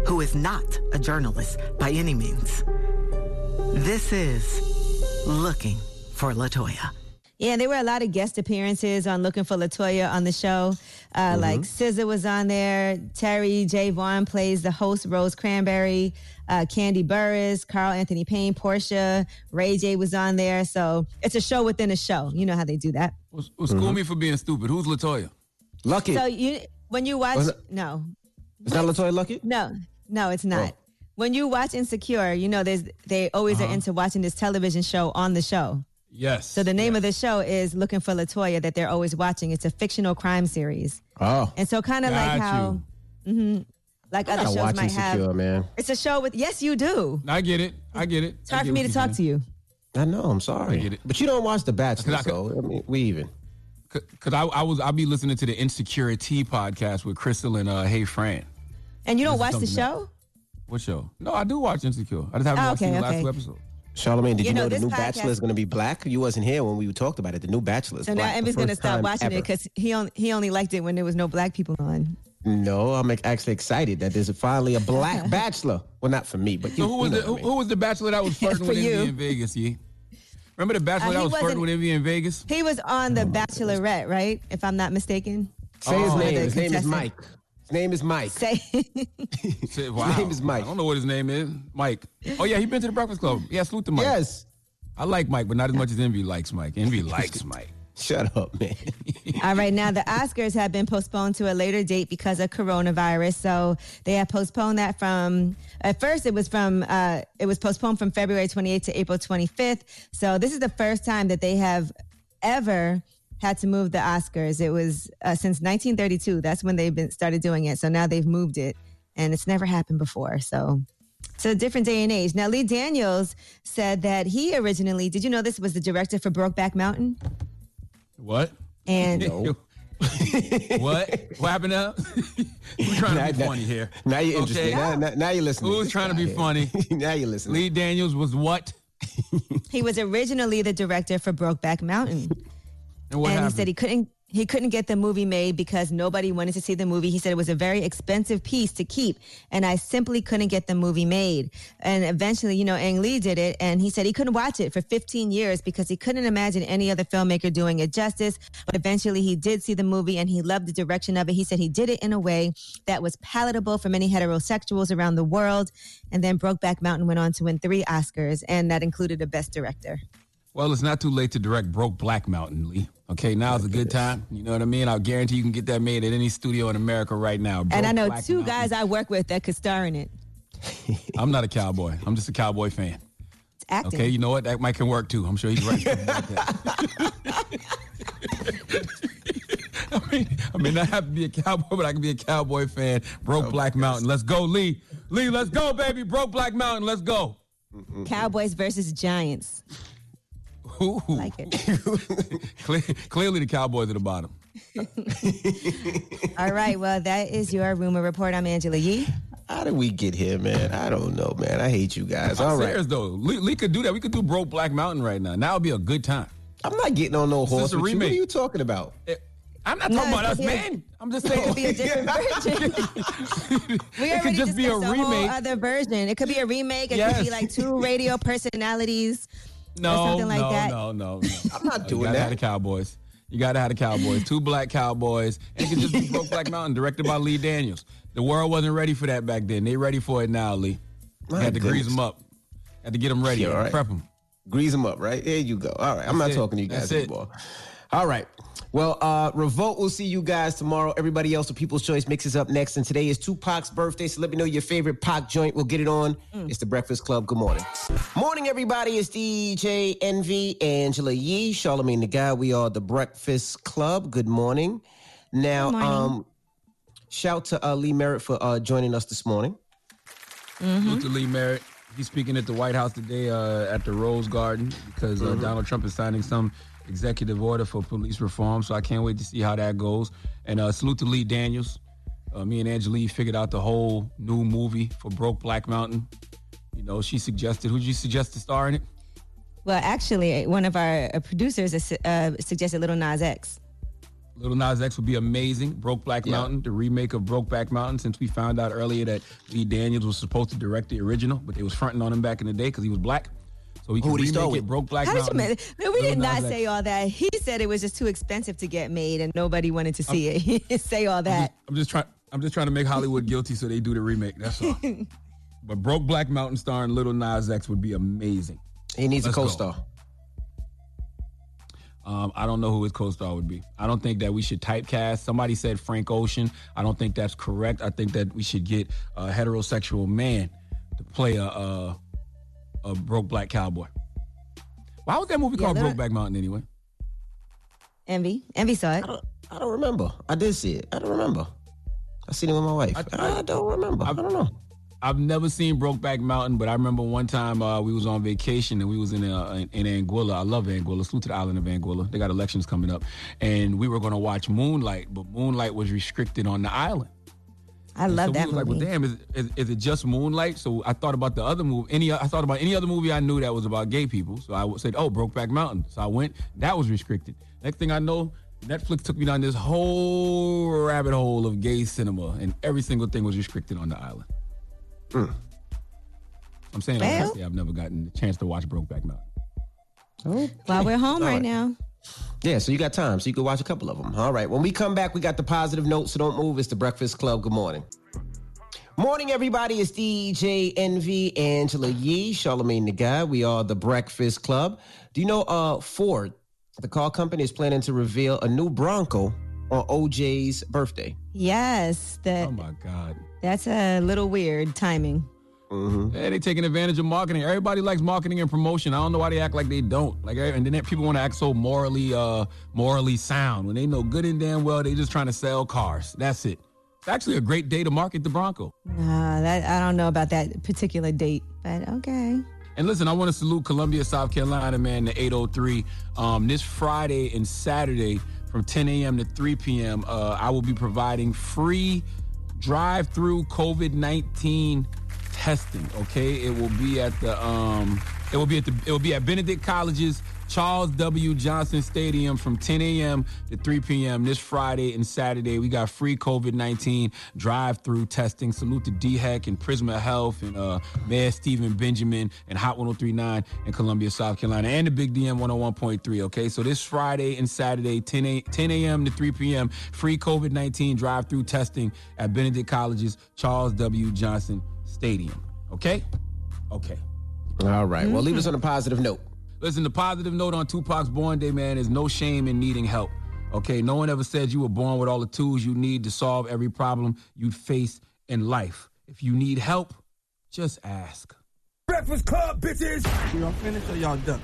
who is not a journalist by any means. This is Looking for LaTonya.
Yeah, there were a lot of guest appearances on Looking for LaTonya on the show. Uh, Like SZA was on there. Terri J. Vaughn plays the host, Rose Cranberry. Uh, Kandi Burruss, Carl Anthony Payne, Portia, Ray J was on there. So it's a show within a show. You know how they do that.
Well, school me for being stupid. Who's Latoya?
Lucky.
So you when you watch
it-
no
Is that Latoya Lucky?
no no it's not.
Oh.
When you watch Insecure, you know there's they always are
Uh-huh.
into watching this television show on the show.
Yes.
So the name of the show is Looking for LaTonya that they're always watching. It's a fictional crime series.
Oh.
And so kind of like
Got
how mhm, like
I
other shows
watch
might
Insecure,
have.
man.
It's a show with yes you do.
I get it. I get it.
It's hard for me to talk to you.
I know. I'm sorry.
I get it.
But you don't watch The Bachelor,
I could-
so I mean, we even.
Cause I, I was I'll be listening to the Insecuritea podcast with Crissle and uh, Hey Fran.
And you don't
This
watch the
something
show?
What show? No, I do watch Insecure. I just haven't
Oh,
watched
okay,
the last
okay.
two episodes.
Charlamagne, did
You
you,
know,
know, the new
podcast-
Bachelor is going to be black? You wasn't here when we talked about it. The new Bachelor is
So now
black. the
Envy's gonna stop
time
watching it because he only he only liked it when there was no black people on.
No, I'm actually excited that there's finally a black Bachelor. Well, not for me, but you,
So who was
you
the who,
I mean.
who was the bachelor that was flirting
For
with Envy in Vegas? Yeah. Remember the bachelor
Uh,
that was flirting with Envy in Vegas?
He was on the Bachelorette, right? If I'm not mistaken.
Say his
Oh.
name.
The
His name is. Mike. His name is Mike.
Say
Said, wow.
name is Mike.
I don't know what his name is. Mike. Oh yeah, he been to the Breakfast Club. Yeah, salute to Mike.
Yes.
I like Mike, but not as much as Envy likes Mike. Envy likes Mike.
Shut up, man.
All right, now the Oscars have been postponed to a later date because of coronavirus. So they have postponed that from at first it was from uh, it was postponed from February 28th to April 25th. So this is the first time that they have ever had to move the Oscars. It was uh, since 1932. That's when they've been started doing it. So now they've moved it, and it's never happened before. So. It's a different day and age. Now, Lee Daniels said that he originally, did you know this was the director for Brokeback Mountain?
What?
And
what? What happened now? Who's trying to be
Now-
funny here?
Now you're interested.
Okay.
Now, now, now you're listening.
Who's trying to be funny?
now you're listening.
Lee Daniels was what?
He was originally the director for Brokeback Mountain.
And
and he said he couldn't he couldn't get the movie made because nobody wanted to see the movie. He said it was a very expensive piece to keep, and I simply couldn't get the movie made. And eventually, you know, Ang Lee did it, and he said he couldn't watch it for 15 years because he couldn't imagine any other filmmaker doing it justice. But eventually, he did see the movie, and he loved the direction of it. He said he did it in a way that was palatable for many heterosexuals around the world. And then Brokeback Mountain went on to win three Oscars, and that included a Best Director.
Well, it's not too late to direct Broke Black Mountain, Lee. Okay, now's a good time. You know what I mean? I'll guarantee you can get that made at any studio in America right now.
and I know
Black
two
Mountain.
guys I work with that could star in it.
I'm not a cowboy. I'm just a cowboy fan.
It's acting.
Okay, you know what? That might can work too. I'm sure he's right. I mean, I mean, I have to be a cowboy, but I can be a cowboy fan. Broke oh, Black Mountain. Let's go, Lee. Lee, let's go, baby. Broke Black Mountain. Let's go.
Cowboys versus Giants.
Ooh.
Like it.
Clearly, the Cowboys at the bottom.
All right. Well, that is your rumor report. I'm Angela Yee.
How did we get here, man? I don't know, man. I hate you guys.
I'm
All right.
serious though. Lee, Lee could do that. We could do Broke Black Mountain right now. Now would be a good time.
I'm not getting on no
This
horse
a
with you. What are you talking about?
Eh, I'm not
No,
talking about
it
us,
could be a-
man. I'm just saying.
It could be a different version. we
It could just be a
discussed whole
remake.
other version. It could be a remake. It
Yes.
could be like two radio personalities.
No,
or something like
no,
that.
no, no, no.
I'm not
you
doing
gotta
that.
Have the Cowboys. You gotta have the Cowboys. Two black Cowboys, and it could just be Broke Black Mountain, directed by Lee Daniels. The world wasn't ready for that back then. They ready for it now, Lee.
My
had to grease them up. Had to get them ready.
Yeah, all right.
Prep them.
Grease them up, right? There you go. All right. I'm not
it.
talking to you guys
That's it.
anymore. All right. Well, uh, Revolt will see you guys tomorrow. Everybody else with People's Choice mixes up next. And today is Tupac's birthday. So let me know your favorite Pac joint. We'll get it on. It's the Breakfast Club. Good morning. Morning, everybody. It's DJ Envy, Angela Yee, Charlamagne the God. We are the Breakfast Club. Good morning. Now,
Good morning.
um, shout to uh, Lee Merritt for uh, joining us this morning.
Salute to Lee Merritt. He's speaking at the White House today uh, at the Rose Garden because uh,
Mhm.
Donald Trump is signing some executive order for police reform. So I can't wait to see how that goes. And uh, salute to Lee Daniels. Uh, me and Angeline figured out the whole new movie for Broke Black Mountain. You know, she suggested. Who'd you suggest to star in it?
Well, actually, one of our uh, producers uh, suggested Lil Nas X.
Lil Nas X would be amazing. Broke Black Mountain, the remake of Broke Black Mountain. Since we found out earlier that Lee Daniels was supposed to direct the original, but they was fronting on him back in the day because he was black. So he
Who
could
would he
remake
with?
it. Broke Black
How did you
Mountain.
make- No, we did not say all that. He said it was just too expensive to get made and nobody wanted to see it. He didn't say all that.
I'm just trying. I'm just trying to make Hollywood guilty so they do the remake. That's all. but Broke Black Mountain starring Lil Nas X would be amazing.
He needs
Let's
a co-star.
Um, I don't know who his co-star would be. I don't think that we should typecast. Somebody said Frank Ocean. I don't think that's correct. I think that we should get a heterosexual man to play a a, a broke black cowboy. Why was that movie
Yeah,
called
there-
Broke Black Mountain anyway?
Envy. Envy saw it.
I don't remember. I did see it. I don't remember. I seen it with my wife. I, don't remember. I, don't know.
I've never seen Brokeback Mountain, but I remember one time uh, we was on vacation and we was in uh, in, in Anguilla. I love Anguilla. Salute to the island of Anguilla. They got elections coming up, and we were going to watch Moonlight, but Moonlight was restricted on the island.
I
And
love
so we
that
was
movie.
Like, well, damn, is, is, is it just Moonlight? So I thought about the other movie. Any I thought about any other movie I knew that was about gay people. So I said, oh, Brokeback Mountain. So I went. That was restricted. Next thing I know, Netflix took me down this whole rabbit hole of gay cinema, and every single thing was restricted on the island. Hmm. I'm saying
Well-
honestly, I've never gotten the chance to watch Brokeback Mountain.
Oh, while we're home
All
right
right.
now.
Yeah, so you got time, so you can watch a couple of them. All right. When we come back, we got the positive notes, so don't move. It's the Breakfast Club. Good morning. Morning, everybody. It's DJ Envy, Angela Yee, Charlamagne the God. We are the Breakfast Club. Do you know uh Ford, the car company, is planning to reveal a new Bronco on OJ's birthday?
Yes. That,
Oh my God.
That's a little weird timing.
Mm-hmm.
Yeah, they taking advantage of marketing. Everybody likes marketing and promotion. I don't know why they act like they don't. Like, and then people want to act so morally, uh, morally sound when they know good and damn well they just trying to sell cars. That's it. It's actually a great day to market the Bronco.
Nah, that I don't know about that particular date, but okay.
And listen, I want to salute Columbia, South Carolina, man, the 803. Um, this Friday and Saturday from 10 a.m. to 3 p.m., uh, I will be providing free drive through COVID 19 testing. Okay. It will be at the, um, it will be at the, it will be at Benedict College's Charles W. Johnson Stadium from 10 a.m. to 3 p.m. this Friday and Saturday. We got free COVID 19 drive through testing. Salute to DHEC and Prisma Health and uh, Mayor Stephen Benjamin and Hot 1039 in Columbia, South Carolina, and the Big DM 101.3. Okay, so this Friday and Saturday, 10 a, 10 a.m. to 3 p.m., free COVID 19 drive through testing at Benedict College's Charles W. Johnson Stadium. Okay? Okay.
All right. Well, leave us on a mm-hmm. positive note.
Listen, the positive note on Tupac's born day, man, is no shame in needing help. Okay, no one ever said you were born with all the tools you need to solve every problem you'd face in life. If you need help, just ask.
Breakfast Club, bitches. Y'all finished or y'all done?